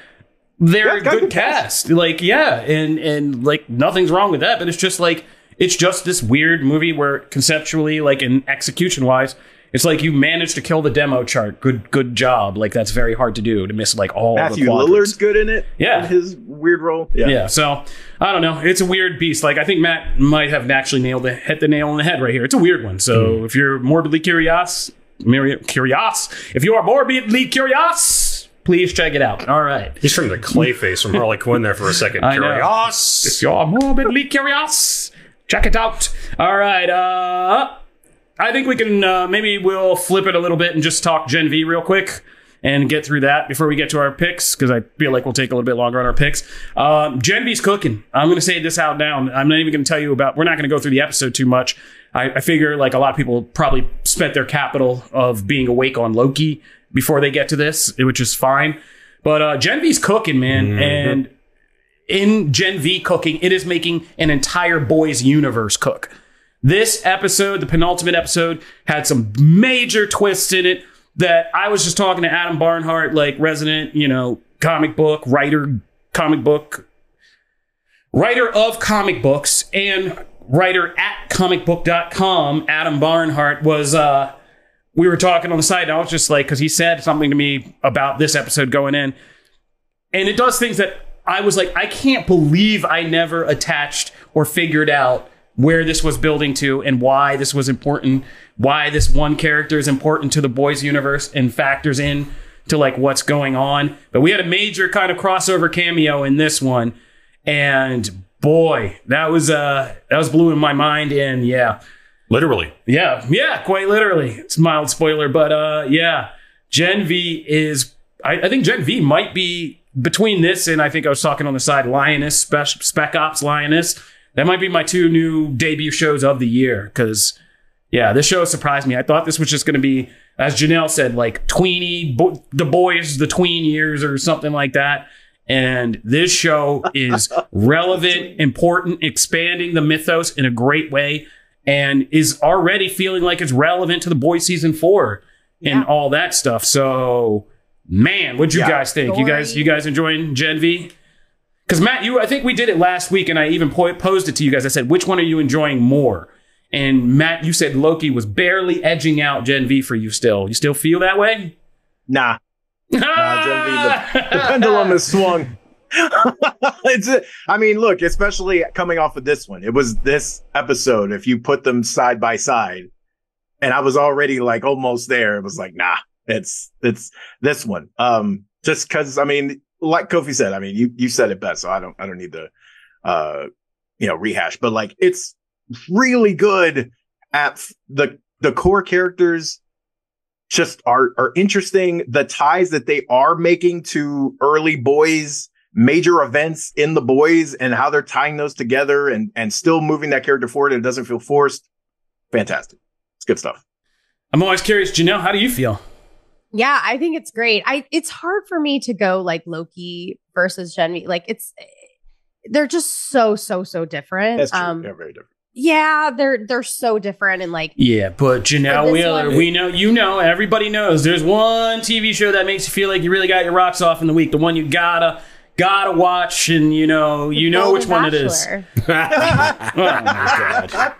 they're Yeah, a good cast. Like, yeah, and and like nothing's wrong with that, but it's just like it's just this weird movie where conceptually, like, and execution wise. It's like you managed to kill the demo chart. Good, good job. Like that's very hard to do to miss like all Matthew the quadrants. Lillard's good in it. Yeah. In his weird role. Yeah. Yeah, so I don't know. It's a weird beast. Like I think Matt might have actually nailed it, hit the nail on the head right here. It's a weird one. So if you're morbidly curious, Miri- curious, if you are morbidly curious, please check it out. All right. He's turned to Clayface from Harley Quinn there for a second. I know. Curious. If you're morbidly curious, check it out. All right. Uh, I think we can uh, maybe we'll flip it a little bit and just talk Gen V real quick and get through that before we get to our picks because I feel like we'll take a little bit longer on our picks. Um, Gen V's cooking. I'm going to say this out now. I'm not even going to tell you about. We're not going to go through the episode too much. I, I figure like a lot of people probably spent their capital of being awake on Loki before they get to this, which is fine. But uh, Gen V's cooking, man, and in Gen V cooking, it is making an entire boys universe cook. This episode, the penultimate episode, had some major twists in it that I was just talking to Adam Barnhart, like resident, you know, comic book writer, comic book writer of comic books and writer at comicbook.com, Adam Barnhart was uh we were talking on the side and I was just like cuz he said something to me about this episode going in. And it does things that I was like, I can't believe I never attached or figured out where this was building to and why this was important, why this one character is important to the boys universe and factors in to like what's going on. But we had a major kind of crossover cameo in this one, and boy, that was uh that was blew in my mind. And yeah, Literally. yeah, yeah, quite literally. It's a mild spoiler, but uh, yeah, Gen V is. I, I think Gen V might be between this and I think I was talking on the side Lioness Spec, Spec Ops Lioness. That might be my two new debut shows of the year because yeah, this show surprised me. I thought this was just going to be, as Janelle said, like tweeny, bo- the boys, the tween years or something like that. And this show is relevant, important, expanding the mythos in a great way, and is already feeling like it's relevant to the boys season four and all that stuff. So, man, what'd you Yeah. guys think? You guys, you guys enjoying Gen V? Because Matt, you, I think we did it last week, and I even po- posed it to you guys. I said, which one are you enjoying more? and Matt, you said Loki was barely edging out Gen V for you. Still, you still feel that way? Nah, nah, Gen V, the, the pendulum has swung. it's a, I mean, look, especially coming off of this one, it was this episode. If you put them side by side, and I was already like almost there, it was like, nah, it's it's this one. Um, just because I mean, like Kofi said, I mean, you you said it best, so I don't I don't need to, uh, you know, rehash. But like, it's really good at f- the the core characters just are are interesting. The ties that they are making to early boys major events in the boys and how they're tying those together and and still moving that character forward and it doesn't feel forced. Fantastic. It's good stuff. I'm always curious, Janelle. How do you feel? Yeah, I think it's great. I it's hard for me to go like Loki versus Gen V. Like it's they're just so so so different. That's true. Um, They're very different. yeah, they're they're so different and like Yeah, but Janelle Wheeler, one- we know, you know, everybody knows. There's one TV show that makes you feel like you really got your rocks off in the week. The one you gotta gotta watch, and you know, you know Golden which one it is. Oh my god!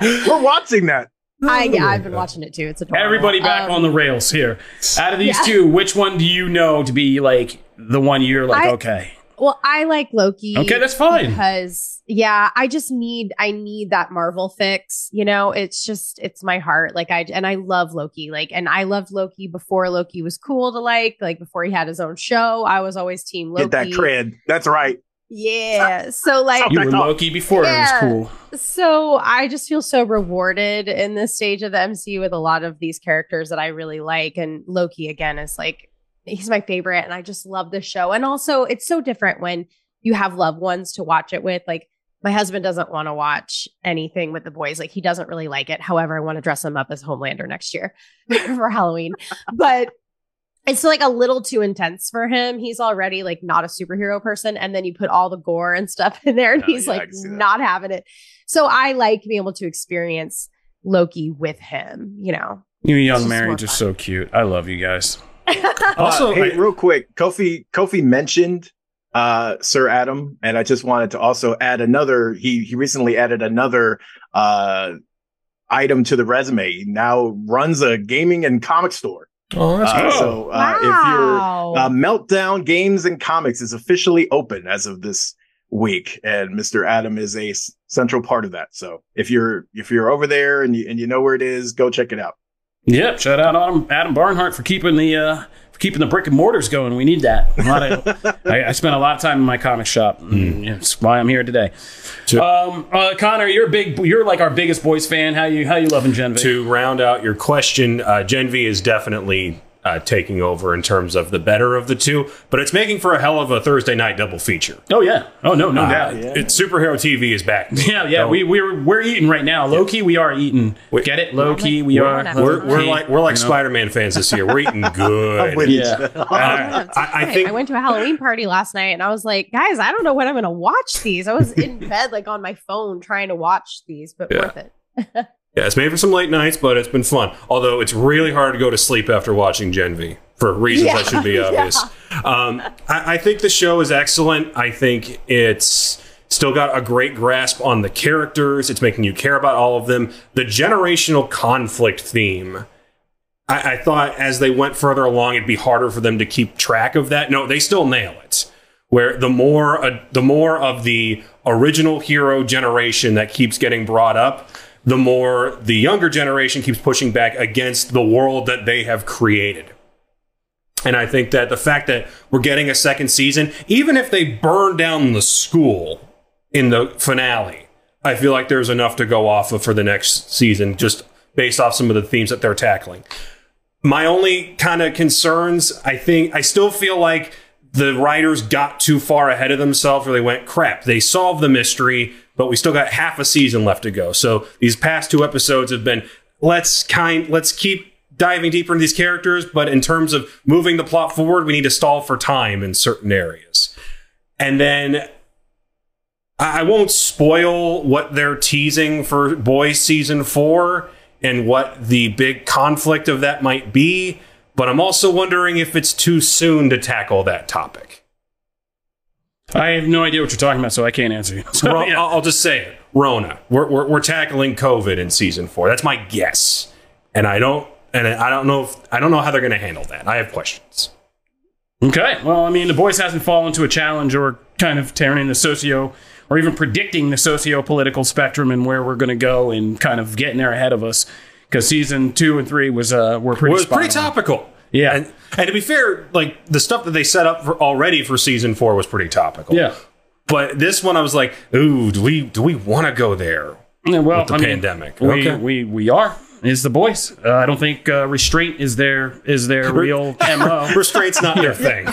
We're watching that. I yeah, I've been watching it too. It's adorable. Everybody back Um, on the rails here. Out of these yeah. two, which one do you know to be like the one you're like, I- okay, Well, I like Loki. okay, that's fine. because yeah, I just need I need that Marvel fix. You know, it's just it's my heart. Like I and I love Loki. Like and I loved Loki before Loki was cool to like. Like before he had his own show, I was always team Loki. Get that cred. That's right. Yeah. So like You were I Loki before Yeah. it was cool. so I just feel so rewarded in this stage of the MCU with a lot of these characters that I really like. And Loki again is like he's my favorite, and I just love the show. And also, it's so different when you have loved ones to watch it with. Like my husband doesn't want to watch anything with the boys; like he doesn't really like it. However, I want to dress him up as Homelander next year for Halloween, but. It's like a little too intense for him. He's already like not a superhero person. And then you put all the gore and stuff in there, and Oh, he's yeah, like can see that. not having it. So I like being able to experience Loki with him, you know. You It's young just Mary, more just so cute. I love you guys. Also, Uh, hey, I- real quick, Kofi Kofi mentioned uh Sir Adam, and I just wanted to also add another. He he recently added another uh item to the resume. He now runs a gaming and comic store. Oh, that's Uh, good. so uh, if wow. you're uh, Meltdown Games and Comics is officially open as of this week, and Mr. Adam is a s- central part of that. So if you're if you're over there and you and you know where it is, go check it out. Yep. Shout out Adam, Adam Barnhart for keeping the uh, for keeping the brick and mortars going. We need that. A lot of, I, I spent a lot of time in my comic shop. and That's why I'm here today. So- Um, uh, Connor, you're big. You're like our biggest boys fan. How you how you loving Gen V? to round out your question, uh, Gen V is definitely uh, taking over in terms of the better of the two, but it's making for a hell of a Thursday night double feature. Oh yeah. Oh no, no Uh, doubt. It's superhero TV is back. Yeah, yeah. Don't- We we're we're eating right now. Loki, we are eating. Wait. Get it? Loki, we We're are. We're, we're like we're like you know? Spider-Man fans this year. We're eating good. with Yeah. Uh, I, I Right. think I went to a Halloween party last night and I was like, guys, I don't know when I'm going to watch these. I was in bed, like on my phone, trying to watch these, but Yeah. worth it. Yeah, it's made for some late nights, but it's been fun. Although it's really hard to go to sleep after watching Gen V for reasons Yeah, that should be obvious. Um, I, I think the show is excellent. I think it's still got a great grasp on the characters. It's making you care about all of them. The generational conflict theme. I, I thought as they went further along, it'd be harder for them to keep track of that. No, they still nail it. Where the more uh, the more of the original hero generation that keeps getting brought up, the more the younger generation keeps pushing back against the world that they have created. And I think that the fact that we're getting a second season, even if they burn down the school in the finale, I feel like there's enough to go off of for the next season, just based off some of the themes that they're tackling. My only kind of concerns, I think, I still feel like the writers got too far ahead of themselves where they went, crap, they solved the mystery, but we still got half a season left to go. So these past two episodes have been, let's kind, let's keep diving deeper into these characters, but in terms of moving the plot forward, we need to stall for time in certain areas. And then I I won't spoil what they're teasing for Boys season four and what the big conflict of that might be, but I'm also wondering if it's too soon to tackle that topic. I have no idea what you're talking about, so I can't answer you. So, Well, yeah. I'll, just say it. Rona. We're, we're we're tackling COVID in season four. That's my guess, and I don't and I don't know if I don't know how they're going to handle that. I have questions. Okay. Well, I mean, the boys hasn't fallen to a challenge or kind of tearing in the socio or even predicting the socio political spectrum and where we're going to go and kind of getting there ahead of us. Because season two and three was uh were pretty It was pretty on. topical. Yeah. And, and to be fair, like the stuff that they set up for already for season four was pretty topical. Yeah. But this one, I was like, ooh, do we do we want to go there? Yeah, well, With the I mean, pandemic. we, Okay. we we are is the boys. Uh, I don't think uh, restraint is their is their real mo. Restraint's not their thing.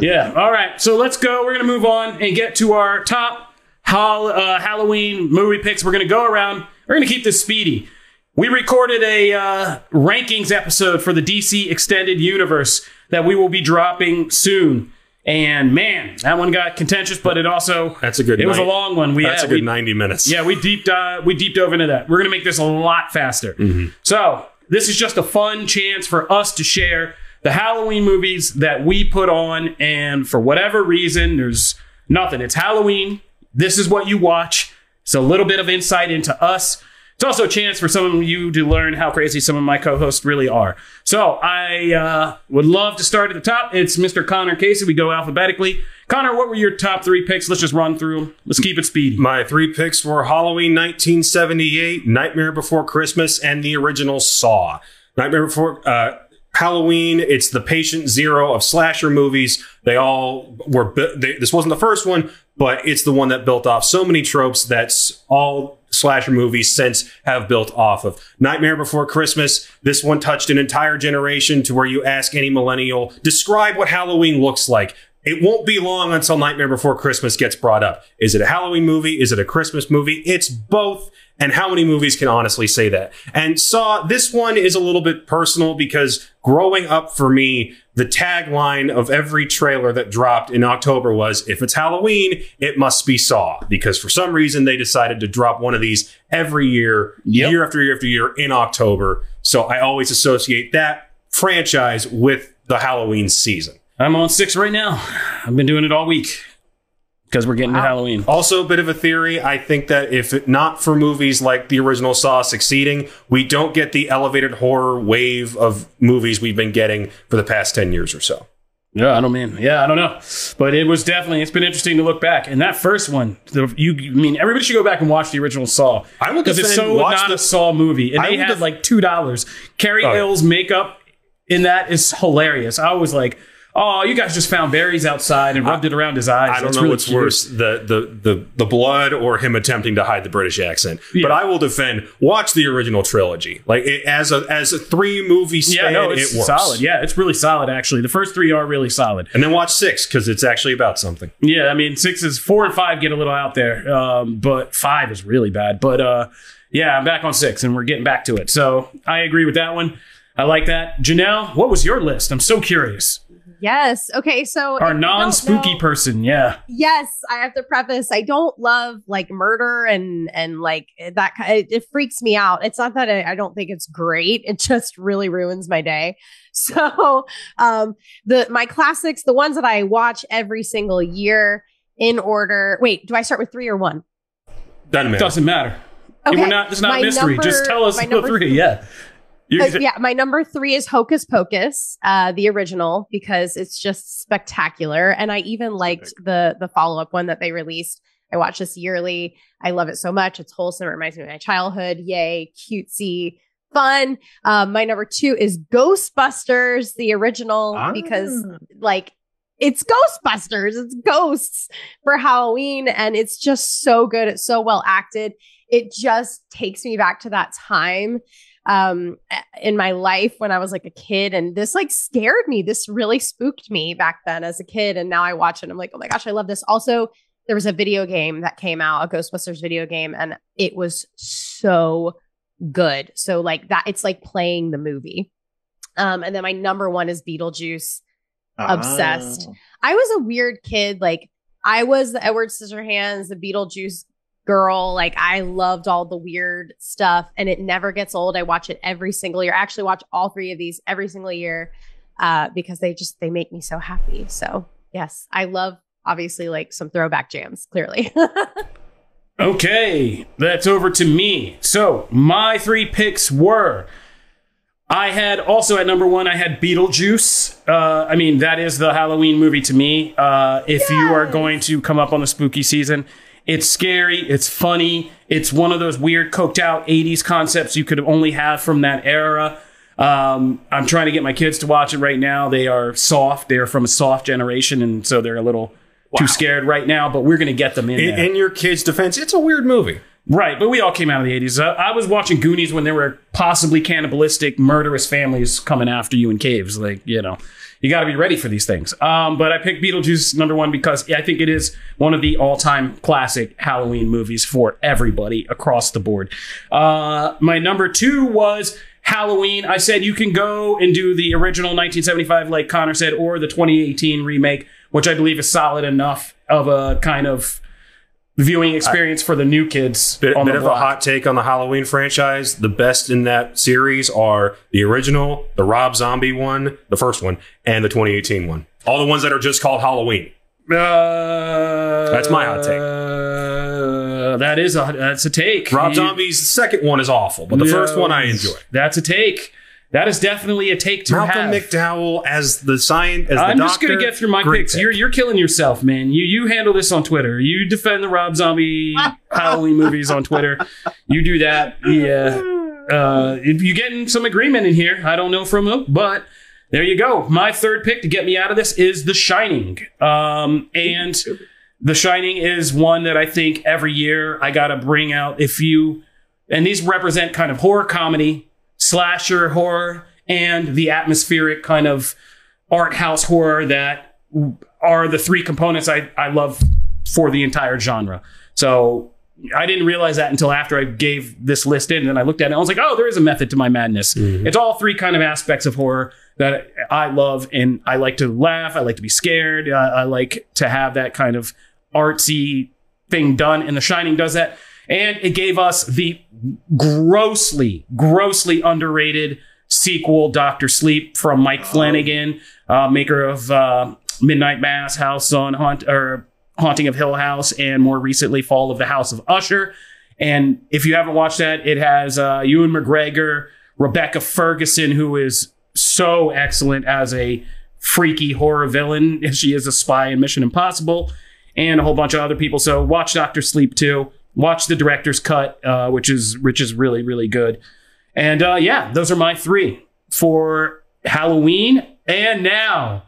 Yeah. All right. So let's go. We're gonna move on and get to our top hol- uh, Halloween movie picks. We're gonna go around. We're gonna keep this speedy. We recorded a uh, rankings episode for the DC Extended Universe that we will be dropping soon. And man, that one got contentious, but it also That's a good It was a long one. We That's yeah, a good we, ninety minutes. yeah, we deep dive, we deep dove into that. We're gonna make this a lot faster. So this is just a fun chance for us to share the Halloween movies that we put on, and for whatever reason, there's nothing. It's Halloween. This is what you watch. It's a little bit of insight into us. It's also a chance for some of you to learn how crazy some of my co-hosts really are. So I uh, would love to start at the top. It's Mr. Connor Casey. We go alphabetically. Connor, what were your top three picks? Let's just run through them. Let's keep it speedy. My three picks were Halloween 1978, Nightmare Before Christmas, and the original Saw. Nightmare Before uh, Halloween, it's the patient zero of slasher movies. They all were, they, this wasn't the first one, but it's the one that built off so many tropes that's all slasher movies since have built off of. Nightmare Before Christmas, this one touched an entire generation to where you ask any millennial, describe what Halloween looks like. It won't be long until Nightmare Before Christmas gets brought up. Is it a Halloween movie? Is it a Christmas movie? It's both. And how many movies can honestly say that? And Saw, this one is a little bit personal because growing up for me, the tagline of every trailer that dropped in October was, if it's Halloween, it must be Saw. Because for some reason, they decided to drop one of these every year, Yep. year after year after year in October. So I always associate that franchise with the Halloween season. I'm on six right now. I've been doing it all week because we're getting to Halloween. Also, a bit of a theory. I think that if not for movies like the original Saw succeeding, we don't get the elevated horror wave of movies we've been getting for the past 10 years or so. Yeah, I don't mean. Yeah, I don't know, but it was definitely. It's been interesting to look back. And that first one, the, you I mean, everybody should go back and watch the original Saw. I will because it's defend- so watch not the- a Saw movie, and I they will had def- like two dollars. Carrie Oh, yeah. Hill's makeup in that is hilarious. I was like, oh, you guys just found berries outside and rubbed it around his eyes. I don't That's know really what's cute. worse, the, the the the blood or him attempting to hide the British accent. Yeah. But I will defend. Watch the original trilogy. Like it, as a as a three movie Yeah, no, it's it works. solid. Yeah, it's really solid. Actually, the first three are really solid. And then watch six because it's actually about something. Yeah, I mean six is four and five get a little out there, um, but five is really bad. But uh, yeah, I'm back on six, and we're getting back to it. So I agree with that one. I like that. Janelle, what was your list? I'm so curious. Yes. Okay. So Our non-spooky person, yeah. Yes, I have to preface. I don't love like murder and and like that. It, it freaks me out. It's not that I, I don't think it's great. It just really ruins my day. So, um, the my classics, the ones that I watch every single year in order. Wait, do I start with three or one? Doesn't matter. Doesn't matter. Okay, We're not. It's not my a mystery. number- Just tell us the number three. Yeah. Uh, yeah, my number three is Hocus Pocus, uh, the original, because it's just spectacular. And I even liked the the follow up one that they released. I watch this yearly. I love it so much. It's wholesome. It reminds me of my childhood. Yay, cutesy, fun. Um, my number two is Ghostbusters, the original, because Ah. like it's Ghostbusters. It's ghosts for Halloween, and it's just so good. It's so well acted. It just takes me back to that time um in my life when I was like a kid and this like scared me. This really spooked me back then as a kid and now I watch it and I'm like, "Oh my gosh, I love this." Also, there was a video game that came out, a Ghostbusters video game and it was so good. So like that it's like playing the movie. Um and then my number 1 is Beetlejuice. Obsessed. Ah. I was a weird kid. Like I was the Edward Scissorhands, the Beetlejuice girl. Like I loved all the weird stuff, and it never gets old. I watch it every single year. I actually watch all three of these every single year uh, because they just they make me so happy. So yes, I love obviously like some throwback jams. Clearly, Okay, that's over to me. So my three picks were. I had also at number one. I had Beetlejuice. Uh, I mean, that is the Halloween movie to me. Uh, if you are going to come up on the spooky season, it's scary. It's funny. It's one of those weird, coked out '80s concepts you could only have from that era. Um, I'm trying to get my kids to watch it right now. They are soft. They are from a soft generation, and so they're a little too scared right now. But we're going to get them in, In, there. in your kid's defense, it's a weird movie. Right, but we all came out of the 80s. Uh, I was watching Goonies when there were possibly cannibalistic, murderous families coming after you in caves. Like, you know, you got to be ready for these things. Um, but I picked Beetlejuice number one because I think it is one of the all time classic Halloween movies for everybody across the board. Uh, my number two was Halloween. I said you can go and do the original 1975, like Connor said, or the 2018 remake, which I believe is solid enough of a kind of viewing experience for the new kids Bit, bit of block. a hot take on the Halloween franchise. The best in that series are the original, the Rob Zombie one, the first one, and the 2018 one. All the ones that are just called Halloween. Uh, That's my hot take. Uh, that is a that's a take. Rob You- Zombie's second one is awful, but the first one I enjoy. That's a take. That is definitely a take to Malcolm have. McDowell as the science as the I'm just doctor, gonna get through my great picks. pick. You're you're killing yourself, man. You you handle this on Twitter. You defend the Rob Zombie Halloween movies on Twitter. You do that. Yeah. Uh, if you getting some agreement in here, I don't know from who, but there you go. My third pick to get me out of this is The Shining. Um, and The Shining is one that I think every year I gotta bring out. If you and these represent kind of horror comedy, slasher horror, and the atmospheric kind of art house horror that are the three components I, I love for the entire genre. So I didn't realize that until after I gave this list in, and then I looked at it and I was like, oh, there is a method to my madness. Mm-hmm. It's all three kind of aspects of horror that I love, and I like to laugh, I like to be scared, I, I like to have that kind of artsy thing done, and The Shining does that. And it gave us the grossly, grossly underrated sequel, Doctor Sleep, from Mike Flanagan, uh, maker of uh, Midnight Mass, House on Haunt or Haunting of Hill House, and more recently Fall of the House of Usher. And if you haven't watched that, it has uh, Ewan McGregor, Rebecca Ferguson, who is so excellent as a freaky horror villain. She is a spy in Mission Impossible, and a whole bunch of other people. So watch Doctor Sleep too. Watch the director's cut, uh, which is which is really really good. And uh, yeah, those are my three for Halloween. And now,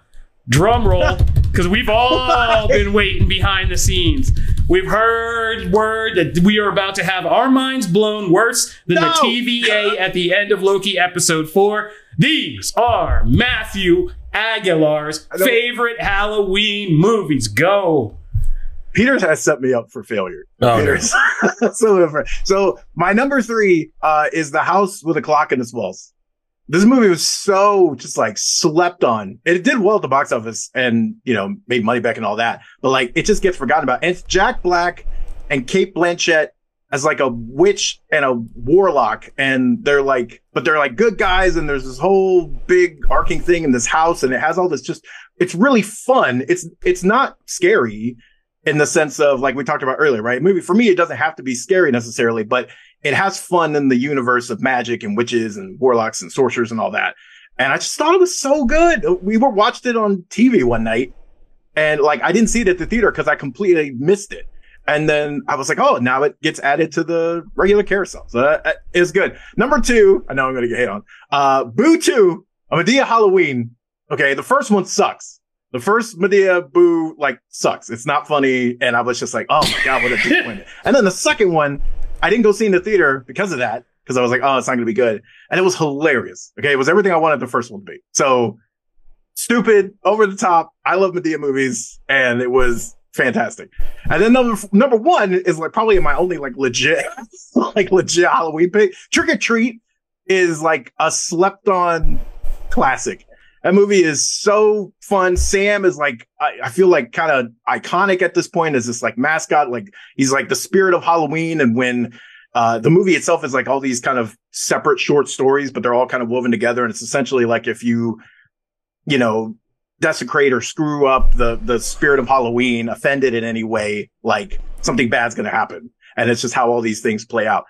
drum roll, because we've all been waiting behind the scenes. We've heard word that we are about to have our minds blown worse than No. the TVA at the end of Loki episode four. These are Matthew Aguilar's favorite Halloween movies. Go. Peters has set me up for failure. Oh. Peters. so, so my number three uh, is the house with a clock in its walls. This movie was so just like slept on. It did well at the box office and you know made money back and all that, but like it just gets forgotten about. And it's Jack Black and Cate Blanchett as like a witch and a warlock, and they're like, but they're like good guys, and there's this whole big arcing thing in this house, and it has all this just. It's really fun. It's it's not scary in the sense of like we talked about earlier, right? Movie for me, it doesn't have to be scary necessarily, but it has fun in the universe of magic and witches and warlocks and sorcerers and all that. And I just thought it was so good. We were watched it on TV one night and like I didn't see it at the theater because I completely missed it. And then I was like, oh, now it gets added to the regular carousel. So that, that is good. Number two, I know I'm going to get hit on. Uh, Boo 2, a Madea Halloween. Okay. The first one sucks. The first Madea Boo like sucks. It's not funny. And I was just like, oh my God, what a disappointment. and then the second one, I didn't go see in the theater because of that. Cause I was like, oh, it's not going to be good. And it was hilarious. Okay. It was everything I wanted the first one to be. So stupid, over the top. I love Madea movies and it was fantastic. And then number, number one is like probably my only like legit, like legit Halloween pick. Trick or Treat is like a slept on classic. That movie is so fun. Sam is like, I, I feel like kind of iconic at this point as this like mascot. Like he's like the spirit of Halloween. And when, uh, the movie itself is like all these kind of separate short stories, but they're all kind of woven together. And it's essentially like if you, you know, desecrate or screw up the, the spirit of Halloween, offend it in any way, like something bad's going to happen. and it's just how all these things play out.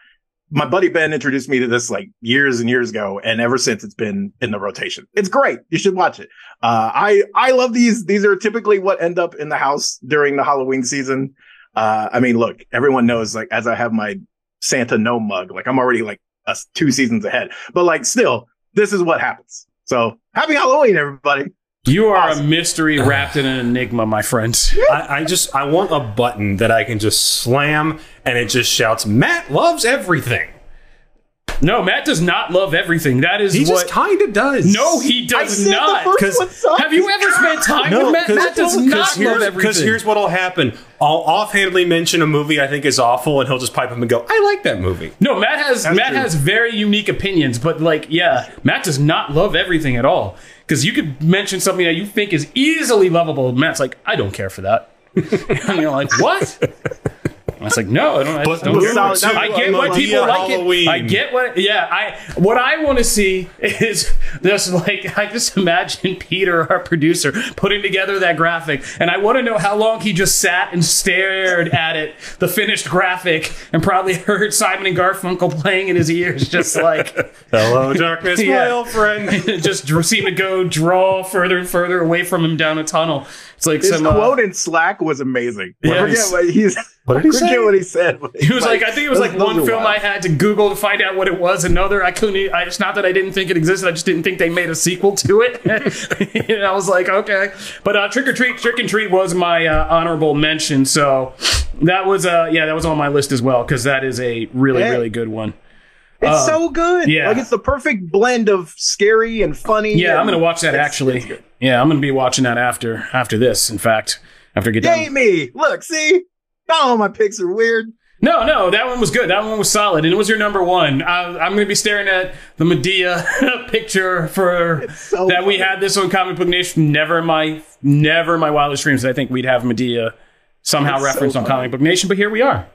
My buddy Ben introduced me to this like years and years ago, and ever since it's been in the rotation. It's great. You should watch it. Uh, I I love these. These are typically what end up in the house during the Halloween season. Uh, I mean, look, everyone knows like as I have my Santa no mug, like I'm already like uh, two seasons ahead, but like still, this is what happens. So happy Halloween, everybody. You are awesome. a mystery wrapped in an enigma, my friends. I, I, just I want a button that I can just slam and it just shouts, Matt loves everything. No, Matt does not love everything. That is he what just kind of does. No, he does not. Because have you ever spent time no, with Matt? Matt does not love everything. Because here's what'll happen: I'll offhandedly mention a movie I think is awful, and he'll just pipe him and go, "I like that movie." No, Matt has That's Matt true. has very unique opinions, but like, yeah, Matt does not love everything at all. Because you could mention something that you think is easily lovable. Matt's like, I don't care for that. and you're like, what? I was like, no, I don't. I, but, don't solid, I get what people like. It. I get what. Yeah, I what I want to see is just like I just imagine Peter, our producer, putting together that graphic, and I want to know how long he just sat and stared at it, the finished graphic, and probably heard Simon and Garfunkel playing in his ears, just like "Hello, darkness, yeah. my old friend." just seemed to go draw further and further away from him down a tunnel. It's like his some quote uh, in Slack was amazing. Yeah, I forget what he's. What did he say? what he said. He was like, like, I think it was like one film I had to Google to find out what it was. Another, I couldn't. I, it's not that I didn't think it existed. I just didn't think they made a sequel to it. and I was like, okay. But uh, Trick or Treat, Trick and Treat was my uh, honorable mention. So that was, uh, yeah, that was on my list as well because that is a really, really good one. It's uh, so good. Yeah, like it's the perfect blend of scary and funny. Yeah, and I'm gonna watch that actually. Yeah, I'm gonna be watching that after after this. In fact, after get done. Ain't me. Look, see, all my picks are weird. No, no, that one was good. That one was solid, and it was your number one. I, am going to be staring at the Madea picture for so that funny. we had this on Comic Book Nation. Never in my, never in my wildest dreams. I think we'd have Madea somehow it's referenced so on Comic Book Nation, but here we are.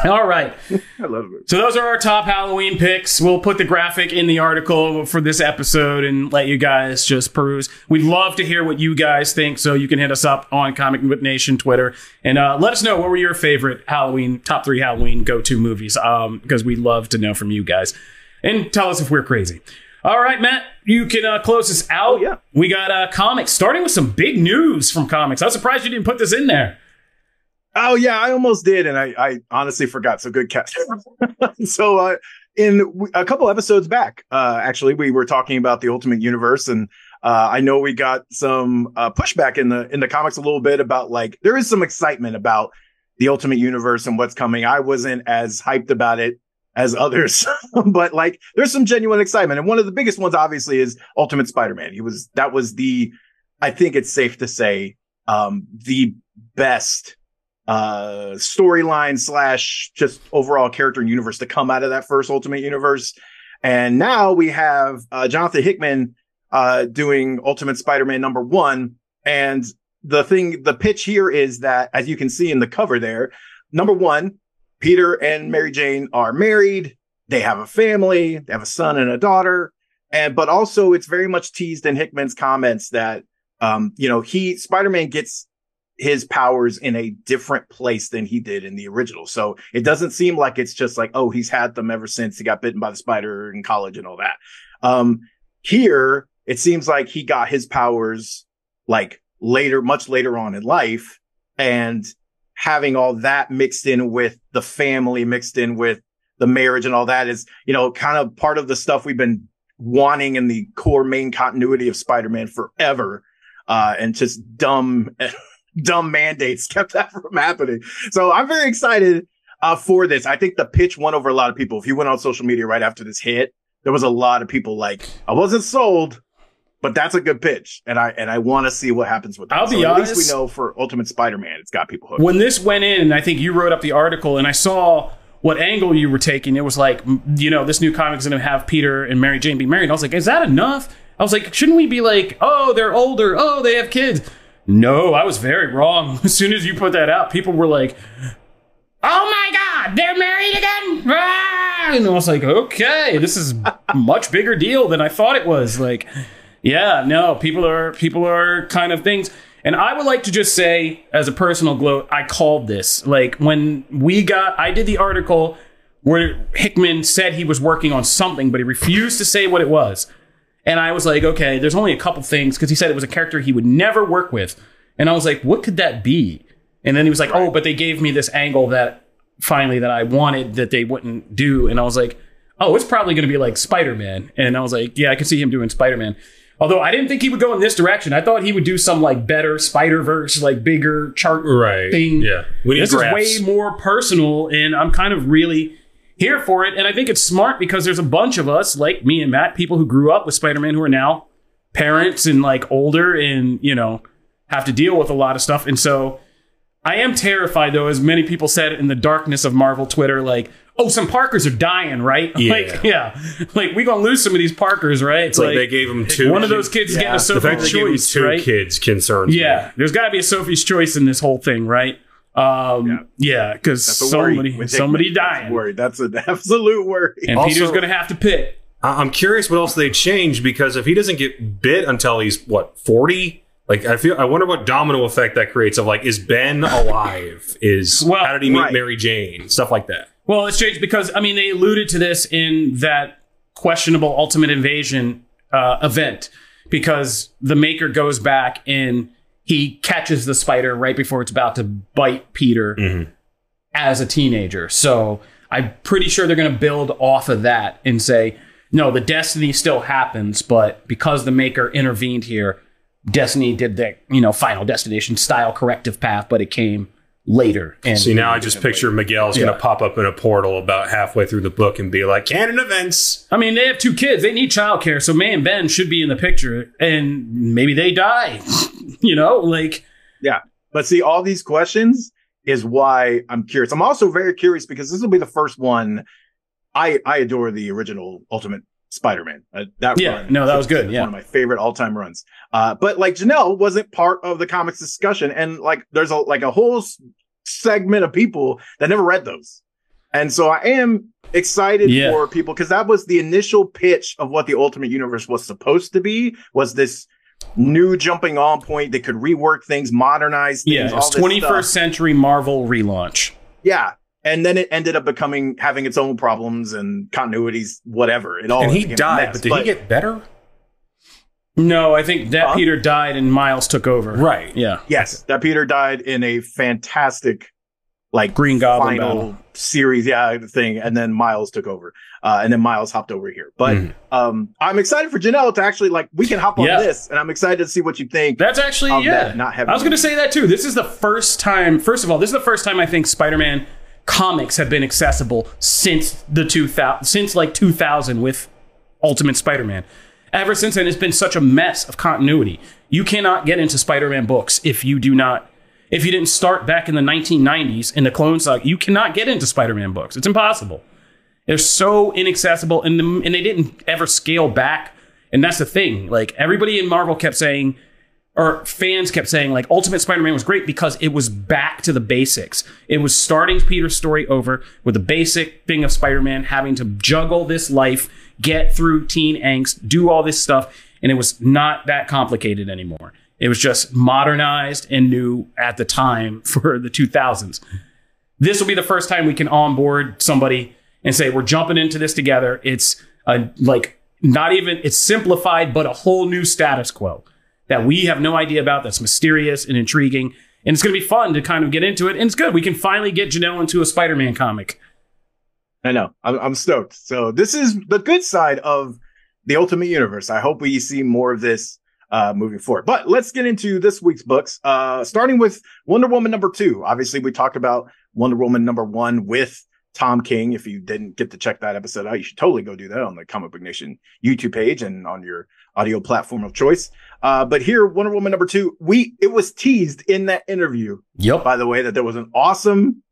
All right. I love it. So those are our top Halloween picks. We'll put the graphic in the article for this episode and let you guys just peruse. We'd love to hear what you guys think, so you can hit us up on Comic Book Nation Twitter and uh, let us know what were your favorite Halloween top three Halloween go to movies. Um, because we'd love to know from you guys and tell us if we're crazy. All right, Matt, you can uh, close us out. Oh, yeah. We got uh, comics, starting with some big news from comics. I was surprised you didn't put this in there. Oh yeah, I almost did, and I, I honestly forgot. So good catch. so uh, in a couple episodes back, uh, actually, we were talking about the Ultimate Universe, and uh, I know we got some uh, pushback in the in the comics a little bit about like there is some excitement about the Ultimate Universe and what's coming. I wasn't as hyped about it as others, but like there's some genuine excitement, and one of the biggest ones obviously is Ultimate Spider-Man. He was that was the I think it's safe to say um, the best uh storyline slash just overall character and universe to come out of that first ultimate universe. And now we have uh jonathan hickman uh doing ultimate spider-man number one. And the thing the pitch here is that as you can see in the cover there number one peter and mary jane are married. They have a family. They have a son and a daughter. And but also it's very much teased in hickman's comments that um you know he spider-man gets his powers in a different place than he did in the original. So it doesn't seem like it's just like, oh, he's had them ever since he got bitten by the spider in college and all that. Um, here it seems like he got his powers like later, much later on in life and having all that mixed in with the family, mixed in with the marriage and all that is, you know, kind of part of the stuff we've been wanting in the core main continuity of Spider-Man forever. Uh, and just dumb dumb mandates kept that from happening. So I'm very excited uh, for this. I think the pitch won over a lot of people. If you went on social media right after this hit, there was a lot of people like, I wasn't sold, but that's a good pitch, and I and I want to see what happens with that. I'll so be at honest. least we know for Ultimate Spider-Man, it's got people hooked. When this went in, I think you wrote up the article, and I saw what angle you were taking. It was like, you know, this new comic is going to have Peter and Mary Jane be married. I was like, is that enough? I was like, shouldn't we be like, oh, they're older, oh, they have kids. No, I was very wrong. As soon as you put that out, people were like, "Oh my god, they're married again!" Ah! And I was like, "Okay, this is a much bigger deal than I thought it was." Like, yeah, no, people are people are kind of things. And I would like to just say, as a personal gloat, I called this. Like when we got, I did the article where Hickman said he was working on something, but he refused to say what it was. And I was like, okay, there's only a couple things because he said it was a character he would never work with. And I was like, what could that be? And then he was like, oh, but they gave me this angle that finally that I wanted that they wouldn't do. And I was like, oh, it's probably going to be like Spider Man. And I was like, yeah, I can see him doing Spider Man. Although I didn't think he would go in this direction. I thought he would do some like better Spider Verse, like bigger chart Right. thing. Yeah. We This graphs. is way more personal, and I'm kind of really here for it. And I think it's smart because there's a bunch of us, like me and Matt, people who grew up with Spider Man who are now parents and like older and, you know, have to deal with a lot of stuff. And so I am terrified, though, as many people said in the darkness of Marvel Twitter, like, oh, some Parkers are dying, right? Yeah. Like, yeah. Like, we're going to lose some of these Parkers, right? It's like, they gave him two. one of those kids is getting a The Sophie's fact that they gave him choice, two right? kids concerns me. Yeah, there's got to be a Sophie's choice in this whole thing, right? Um, yeah, because That's a somebody, with somebody That's dying, worry. That's an absolute worry. and Also- Peter's going to have to pick. I- I'm curious what else they change because if he doesn't get bit until he's what 40, like I feel I wonder what domino effect that creates of like is Ben alive? Is Well, how did he meet right. Mary Jane? Stuff like that. Well, it's changed because I mean they alluded to this in that questionable Ultimate Invasion uh, event because the Maker goes back and he catches the spider right before it's about to bite Peter Mhm. as a teenager. So I'm pretty sure they're going to build off of that and say, no, the destiny still happens, but because the Maker intervened here, Destiny did the you know Final Destination style corrective path, but it came later. And See now I just picture Miguel's Yeah. gonna pop up in a portal about halfway through the book and be like canon events. I mean, they have two kids. They need childcare. So May and Ben should be in the picture, and maybe they die. you know, like yeah. But see, all these questions is why I'm curious. I'm also very curious because this will be the first one. I I adore the original Ultimate Spider-Man. Uh, that Yeah, run no, that was good, yeah. one of my favorite all-time runs. Uh, but like Janelle wasn't part of the comics discussion, and like there's a like a whole s- segment of people that never read those, and so I am excited Yeah. for people because that was the initial pitch of what the Ultimate Universe was supposed to be. Was this new jumping on point that could rework things, modernize things, yeah, all it's 21st stuff. century Marvel relaunch. Yeah. And then it ended up becoming having its own problems and continuities, whatever. It all and he died, mess. but did he get better? No, I think that Huh? Peter died and Miles took over. Right. Yeah. yes, that Peter died in a fantastic like Green Goblin final battle. series, yeah, thing, and then Miles took over, uh, and then Miles hopped over here. But Mhm. um, I'm excited for Janelle to actually like we can hop on Yeah. this, and I'm excited to see what you think. That's actually yeah. that not having- I was going to say that too. This is the first time. First of all, this is the first time I think Spider-Man comics have been accessible since the 2000 since like 2000 with Ultimate Spider-Man. Ever since then, it's been such a mess of continuity. You cannot get into Spider-Man books if you do not. If you didn't start back in the 1990s in the Clone Saga, you cannot get into Spider-Man books. It's impossible. They're so inaccessible, and the, and they didn't ever scale back. And that's the thing. Like everybody in Marvel kept saying, or fans kept saying, like Ultimate Spider-Man was great because it was back to the basics. It was starting Peter's story over with the basic thing of Spider-Man having to juggle this life, get through teen angst, do all this stuff, and it was not that complicated anymore. It was just modernized and new at the time for the 2000s this will be the first time we can onboard somebody and say we're jumping into this together. It's a, like not even it's simplified, but a whole new status quo that we have no idea about. That's mysterious and intriguing, and it's going to be fun to kind of get into it. And it's good. We can finally get Janelle into a Spider-Man comic. I know. I'm, I'm stoked. So this is the good side of the Ultimate Universe. I hope we see more of this uh, moving forward. But let's get into this week's books. Uh, starting with Wonder Woman number two. Obviously, we talked about Wonder Woman number one with Tom King. If you didn't get to check that episode out, you should totally go do that on the Comic Book Nation YouTube page and on your audio platform of choice. Uh, but here, Wonder Woman number two, we it was teased in that interview, Yep. by the way, that there was an awesome,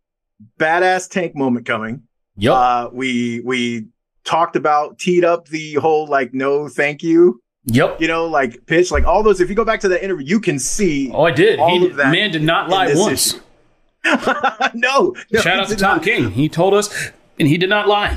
badass tank moment coming. Yep. Uh, we we talked about teed up the whole like no thank you, yep. you know, like pitch, like all those. If you go back to that interview, you can see. Oh, I did. all He, of that man did not lie once. issue. no, no, Shout out to Tom not. King. He told us, and he did not lie.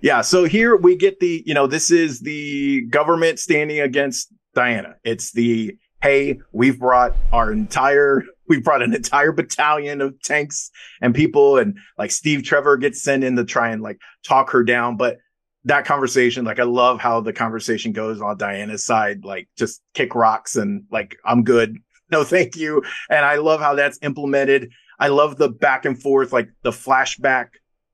Yeah, so here we get the, you know, this is the government standing against Diana. It's the hey, we've brought our entire, we brought an entire battalion of tanks and people and like Steve Trevor gets sent in to try and like talk her down. But that conversation, like I love how the conversation goes on Diana's side, like just kick rocks and like, I'm good. No, thank you. And I love how that's implemented. I love the back and forth, like the flashback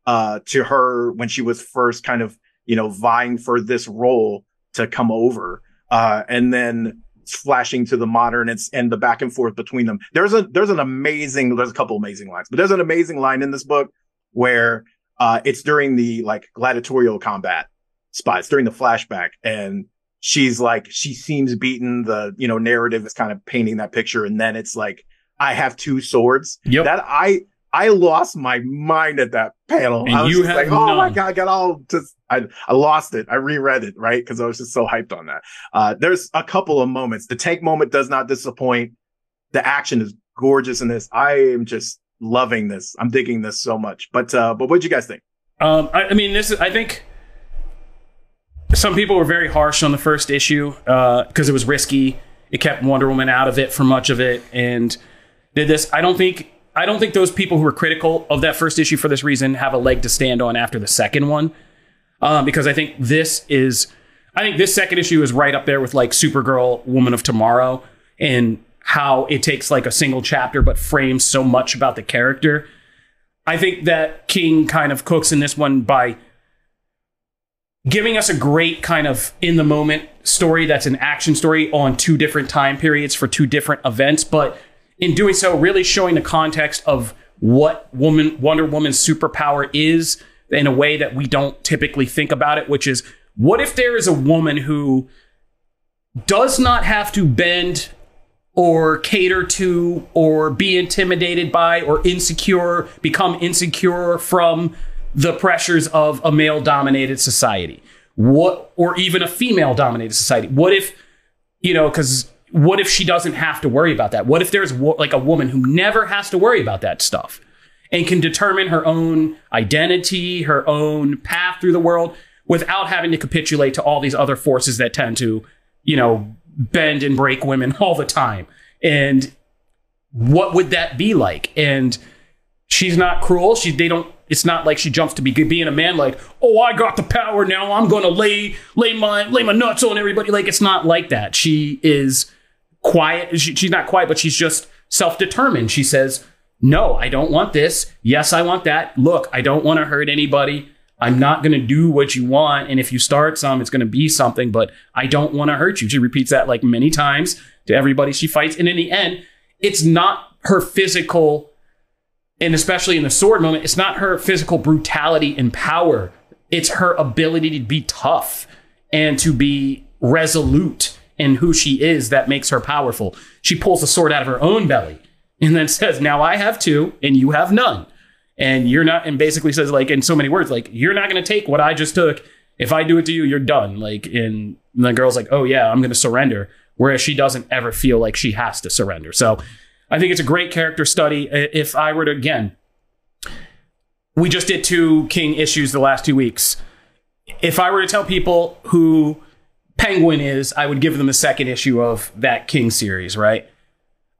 uh, to her when she was first kind of, you know, vying for this role to come over. Uh, and then flashing to the modern and, and the back and forth between them. There's a, there's an amazing, there's a couple amazing lines, but there's an amazing line in this book where, uh, it's during the like gladiatorial combat spots during the flashback and she's like, she seems beaten. The, you know, narrative is kind of painting that picture. And then it's like, I have two swords. Yep. That I, I lost my mind at that panel. And I was you have like, oh my god, I got all just I I lost it. I reread it right because I was just so hyped on that. Uh, there's a couple of moments. The tank moment does not disappoint. The action is gorgeous in this. I am just loving this. I'm digging this so much. But uh, but what'd you guys think? Um, I, I mean, this is. I think some people were very harsh on the first issue because it was risky. It kept Wonder Woman out of it for much of it, and did this. I don't think. I don't think those people who were critical of that first issue for this reason have a leg to stand on after the second one, um, because I think this is. I think this second issue is right up there with like Supergirl, Woman of Tomorrow, and how it takes like a single chapter but frames so much about the character. I think that King kind of cooks in this one by giving us a great kind of in the moment story that's an action story on two different time periods for two different events, but in doing so, really showing the context of what woman Wonder Woman's superpower is in a way that we don't typically think about it, which is what if there is a woman who does not have to bend or cater to or be intimidated by or insecure, become insecure from the pressures of a male dominated society. What or even a female dominated society. What if you know cuz what if she doesn't have to worry about that? What if there's wo- like a woman who never has to worry about that stuff and can determine her own identity, her own path through the world without having to capitulate to all these other forces that tend to, you know, bend and break women all the time. And what would that be like? And she's not cruel. She they don't. It's not like she jumps to be being a man. Like, oh, I got the power now. I'm gonna lay lay my lay my nuts on everybody. Like, it's not like that. She is quiet. She, she's not quiet, but she's just self determined. She says, no, I don't want this. Yes, I want that. Look, I don't want to hurt anybody. I'm not going to do what you want. And if you start some, it's going to be something, but I don't want to hurt you. She repeats that like many times to everybody she fights. And in the end, it's not her physical, and especially in the sword moment, it's not her physical brutality and power. It's her ability to be tough and to be resolute in who she is that makes her powerful. She pulls the sword out of her own belly and then says, Now I have two and you have none. And you're not, and basically says, like, in so many words, like, you're not going to take what I just took. If I do it to you, you're done. Like, and the girl's like, Oh, yeah, I'm going to surrender. Whereas she doesn't ever feel like she has to surrender. So I think it's a great character study. If I were to, again, we just did two King issues the last two weeks. If I were to tell people who Penguin is, I would give them the second issue of that King series, right?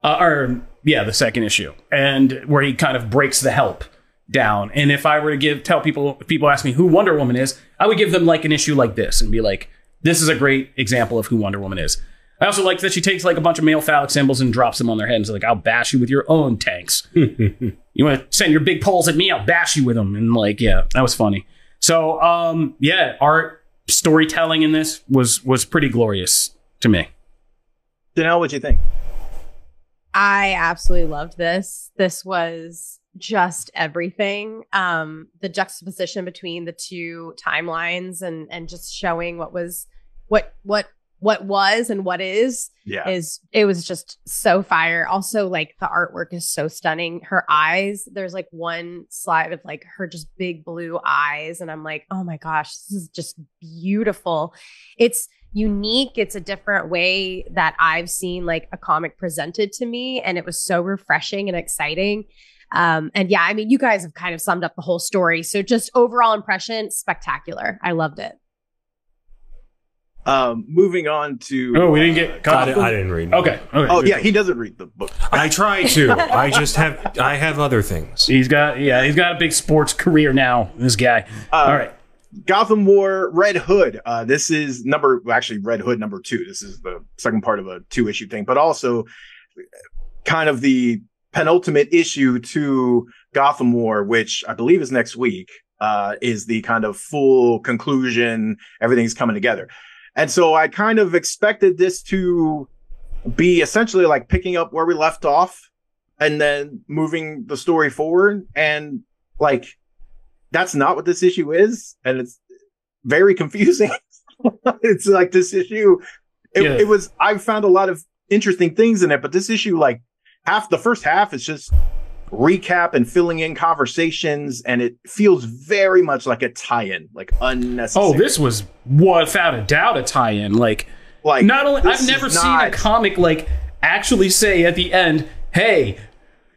Uh, or yeah, the second issue, and where he kind of breaks the help down. And if I were to give tell people, if people ask me who Wonder Woman is, I would give them like an issue like this and be like, "This is a great example of who Wonder Woman is." I also like that she takes like a bunch of male phallic symbols and drops them on their head and is like, "I'll bash you with your own tanks." you want to send your big poles at me? I'll bash you with them. And like, yeah, that was funny. So, um, yeah, art storytelling in this was was pretty glorious to me. Janelle, what'd you think? I absolutely loved this. This was just everything. Um, the juxtaposition between the two timelines and and just showing what was what what what was and what is Yeah. is it was just so fire. Also, like the artwork is so stunning. Her eyes, there's like one slide of like her just big blue eyes, and I'm like, oh my gosh, this is just beautiful. It's unique. It's a different way that I've seen like a comic presented to me, and it was so refreshing and exciting. Um, and yeah, I mean, you guys have kind of summed up the whole story. So just overall impression, spectacular. I loved it. Um, moving on to. Oh, we didn't get. I, di- I didn't read. Okay. Okay. Oh yeah, he doesn't read the book. I try to. I just have. I have other things. He's got yeah, he's got a big sports career now. This guy. Uh, All right. Gotham War Red Hood. Uh, this is number actually Red Hood number two. This is the second part of a two issue thing, but also kind of the penultimate issue to Gotham War, which I believe is next week. Uh, is the kind of full conclusion. Everything's coming together, and so I kind of expected this to be essentially like picking up where we left off, and then moving the story forward. And like that's not what this issue is, and it's very confusing. it's like this issue. It, Yeah. it was. I found a lot of interesting things in it, but this issue, like half the first half, is just recap and filling in conversations, and it feels very much like a tie-in, like unnecessary. Oh, this was without a doubt a tie-in. Like, like not only I've never seen a comic like actually say at the end, "Hey,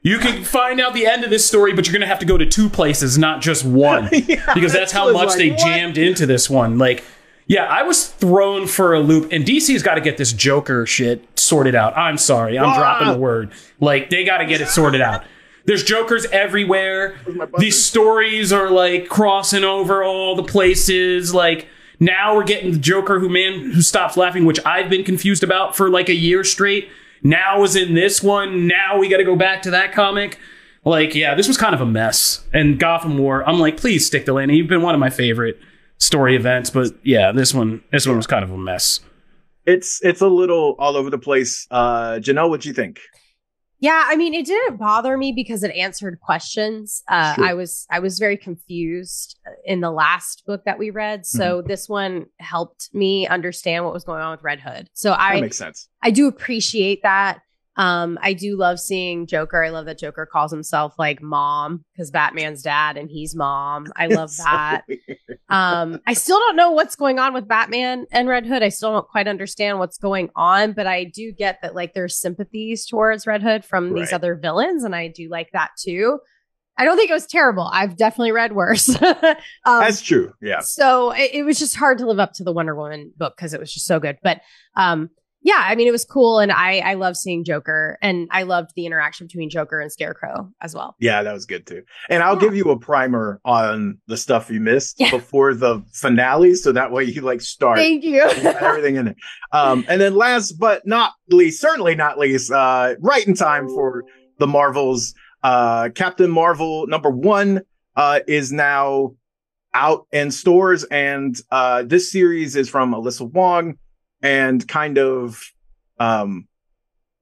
you can find out the end of this story, but you're gonna have to go to two places, not just one, because that's how much like, they what? jammed into this one." Like, yeah, I was thrown for a loop, and DC's got to get this Joker shit sorted out. I'm sorry, I'm Ah! dropping the word. Like, they got to get it sorted out. There's Jokers everywhere. These stories are like crossing over all the places. Like now we're getting the Joker who man who stops laughing, which I've been confused about for like a year straight. Now is in this one. Now we got to go back to that comic. Like, yeah, this was kind of a mess. And Gotham War, I'm like, please stick to landing. You've been one of my favorite story events, but yeah, this one, this one was kind of a mess. It's it's a little all over the place. Uh, Janelle, what do you think? Yeah, I mean, it didn't bother me because it answered questions. Uh, Sure. I was I was very confused uh, in the last book that we read, so Mm-hmm. this one helped me understand what was going on with Red Hood. So That I makes sense. I do appreciate that. Um, I do love seeing Joker. I love that Joker calls himself like mom because Batman's dad and he's mom. I love so that. weird. Um, I still don't know what's going on with Batman and Red Hood. I still don't quite understand what's going on, but I do get that like there's sympathies towards Red Hood from these Right. other villains, and I do like that too. I don't think it was terrible. I've definitely read worse. um, That's true. Yeah. so it, it was just hard to live up to the Wonder Woman book because it was just so good. But um, yeah, I mean, it was cool, and I I love seeing Joker, and I loved the interaction between Joker and Scarecrow as well. Yeah, that was good too. And I'll Yeah. give you a primer on the stuff you missed Yeah. before the finale, so that way you like start Thank you. everything in it. Um, and then last but not least, certainly not least, uh, right in time for the Marvels, uh, Captain Marvel number one uh, is now out in stores, and uh, this series is from Alyssa Wong, and kind of, um,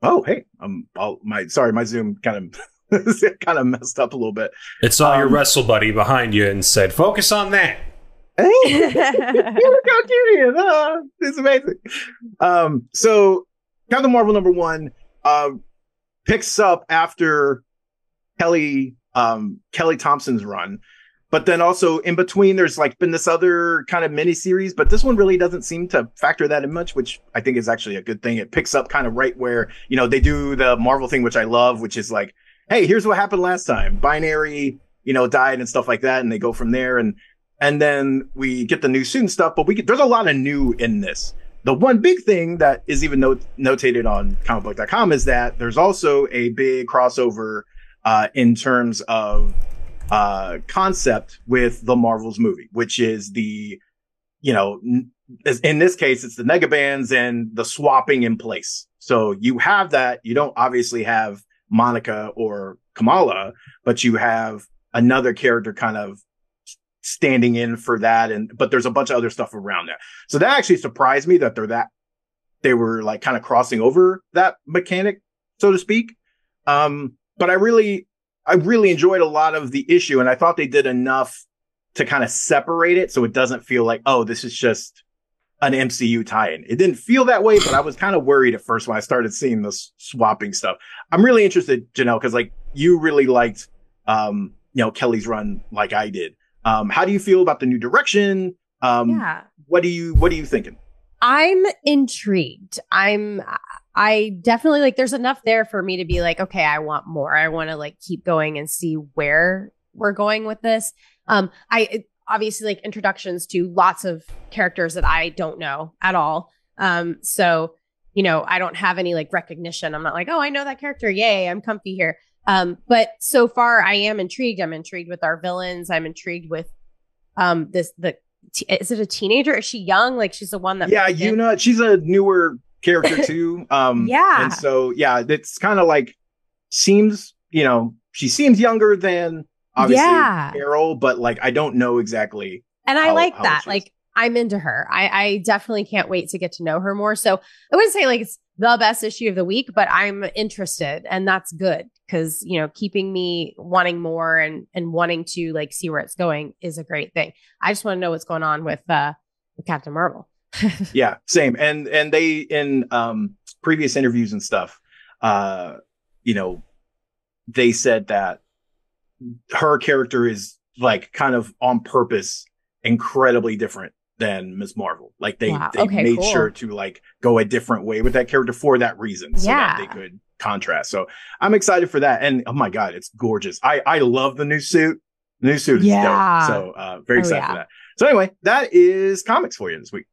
oh hey, um, I'll, my sorry, my Zoom kind of kind of messed up a little bit. It saw your Um, wrestle buddy behind you and said, "Focus on that." Hey, look how cute he is. Ah, it's amazing. Um, so Captain Marvel number one uh, picks up after Kelly um, Kelly Thompson's run, but then also in between, there's like been this other kind of mini series, but this one really doesn't seem to factor that in much, which I think is actually a good thing. It picks up kind of right where you know they do the Marvel thing, which I love, which is like, hey, here's what happened last time. Binary, you know, died and stuff like that, and they go from there and and then we get the new student stuff. But we get, there's a lot of new in this. The one big thing that is even note, notated on comicbook.com is that there's also a big crossover uh, in terms of uh, concept with the Marvels movie, which is the, you know, n- in this case, it's the negabands and the swapping in place. So you have that. You don't obviously have Monica or Kamala, but you have another character kind of standing in for that. And, but there's a bunch of other stuff around that. So that actually surprised me that they're that, they were like kind of crossing over that mechanic, so to speak. Um, but I really, I really enjoyed a lot of the issue and I thought they did enough to kind of separate it so it doesn't feel like, oh, this is just an MCU tie-in. It didn't feel that way, but I was kind of worried at first when I started seeing this swapping stuff. I'm really interested, Janelle, because like you really liked, um, you know, Kelly's run like I did. Um, how do you feel about the new direction? Um, yeah. what do you, what are you thinking? I'm intrigued. I'm I definitely like there's enough there for me to be like, okay, I want more. I want to like keep going and see where we're going with this. Um I obviously like introductions to lots of characters that I don't know at all. Um, so you know, I don't have any like recognition. I'm not like, oh, I know that character. Yay, I'm comfy here. Um, but so far I am intrigued. I'm intrigued with our villains. I'm intrigued with um this the t- is it a teenager? Is she young? Like she's the one that yeah, Yuna, she's a newer character too. Um, Yeah. and so yeah, it's kind of like seems you know she seems younger than obviously Yeah. Carol, but like I don't know exactly. And I how- like how that. Like I'm into her. I, I definitely can't wait to get to know her more. So I wouldn't say like it's the best issue of the week, but I'm interested and that's good because you know, keeping me wanting more and and wanting to like see where it's going is a great thing. I just want to know what's going on with uh with Captain Marvel. Yeah, same. And and they in um previous interviews and stuff, uh, you know, they said that her character is like kind of on purpose incredibly different than Ms. Marvel. Like they Wow. they Okay, made cool. sure to like go a different way with that character for that reason so that Yeah. they could contrast. So I'm excited for that. And oh my god, it's gorgeous. I I love the new suit. The new suit is Yeah. dope. So uh very Oh, excited yeah. for that. So anyway, that is comics for you this week.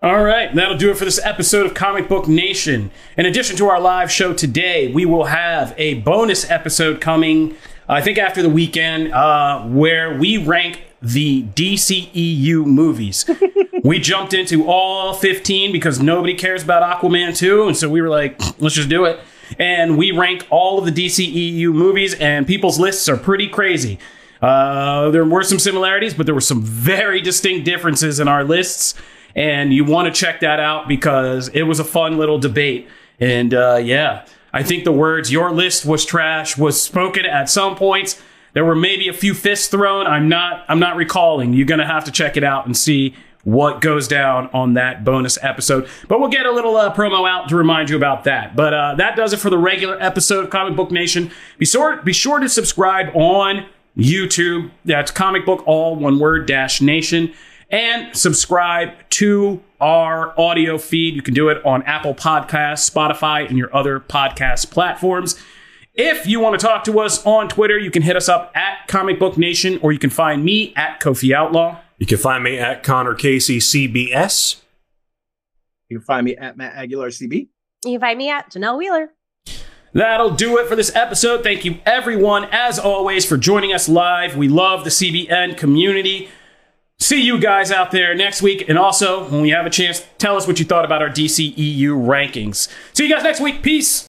All right, that'll do it for this episode of Comic Book Nation. In addition to our live show today, we will have a bonus episode coming, I think after the weekend, uh, where we rank the DCEU movies. we jumped into all 15 because nobody cares about Aquaman 2, and so we were like, let's just do it. And we rank all of the DCEU movies, and people's lists are pretty crazy. Uh, there were some similarities, but there were some very distinct differences in our lists. And you want to check that out because it was a fun little debate. And uh, yeah, I think the words "your list was trash" was spoken at some points. There were maybe a few fists thrown. I'm not. I'm not recalling. You're gonna have to check it out and see what goes down on that bonus episode. But we'll get a little uh, promo out to remind you about that. But uh, that does it for the regular episode of Comic Book Nation. Be sure be sure to subscribe on YouTube. That's Comic Book All One Word Dash Nation. And subscribe to our audio feed. You can do it on Apple Podcasts, Spotify, and your other podcast platforms. If you want to talk to us on Twitter, you can hit us up at Comic Book Nation, or you can find me at Kofi Outlaw. You can find me at Connor Casey CBS. You can find me at Matt Aguilar CB. You can find me at Janelle Wheeler. That'll do it for this episode. Thank you, everyone, as always, for joining us live. We love the CBN community. See you guys out there next week. And also, when we have a chance, tell us what you thought about our DCEU rankings. See you guys next week. Peace.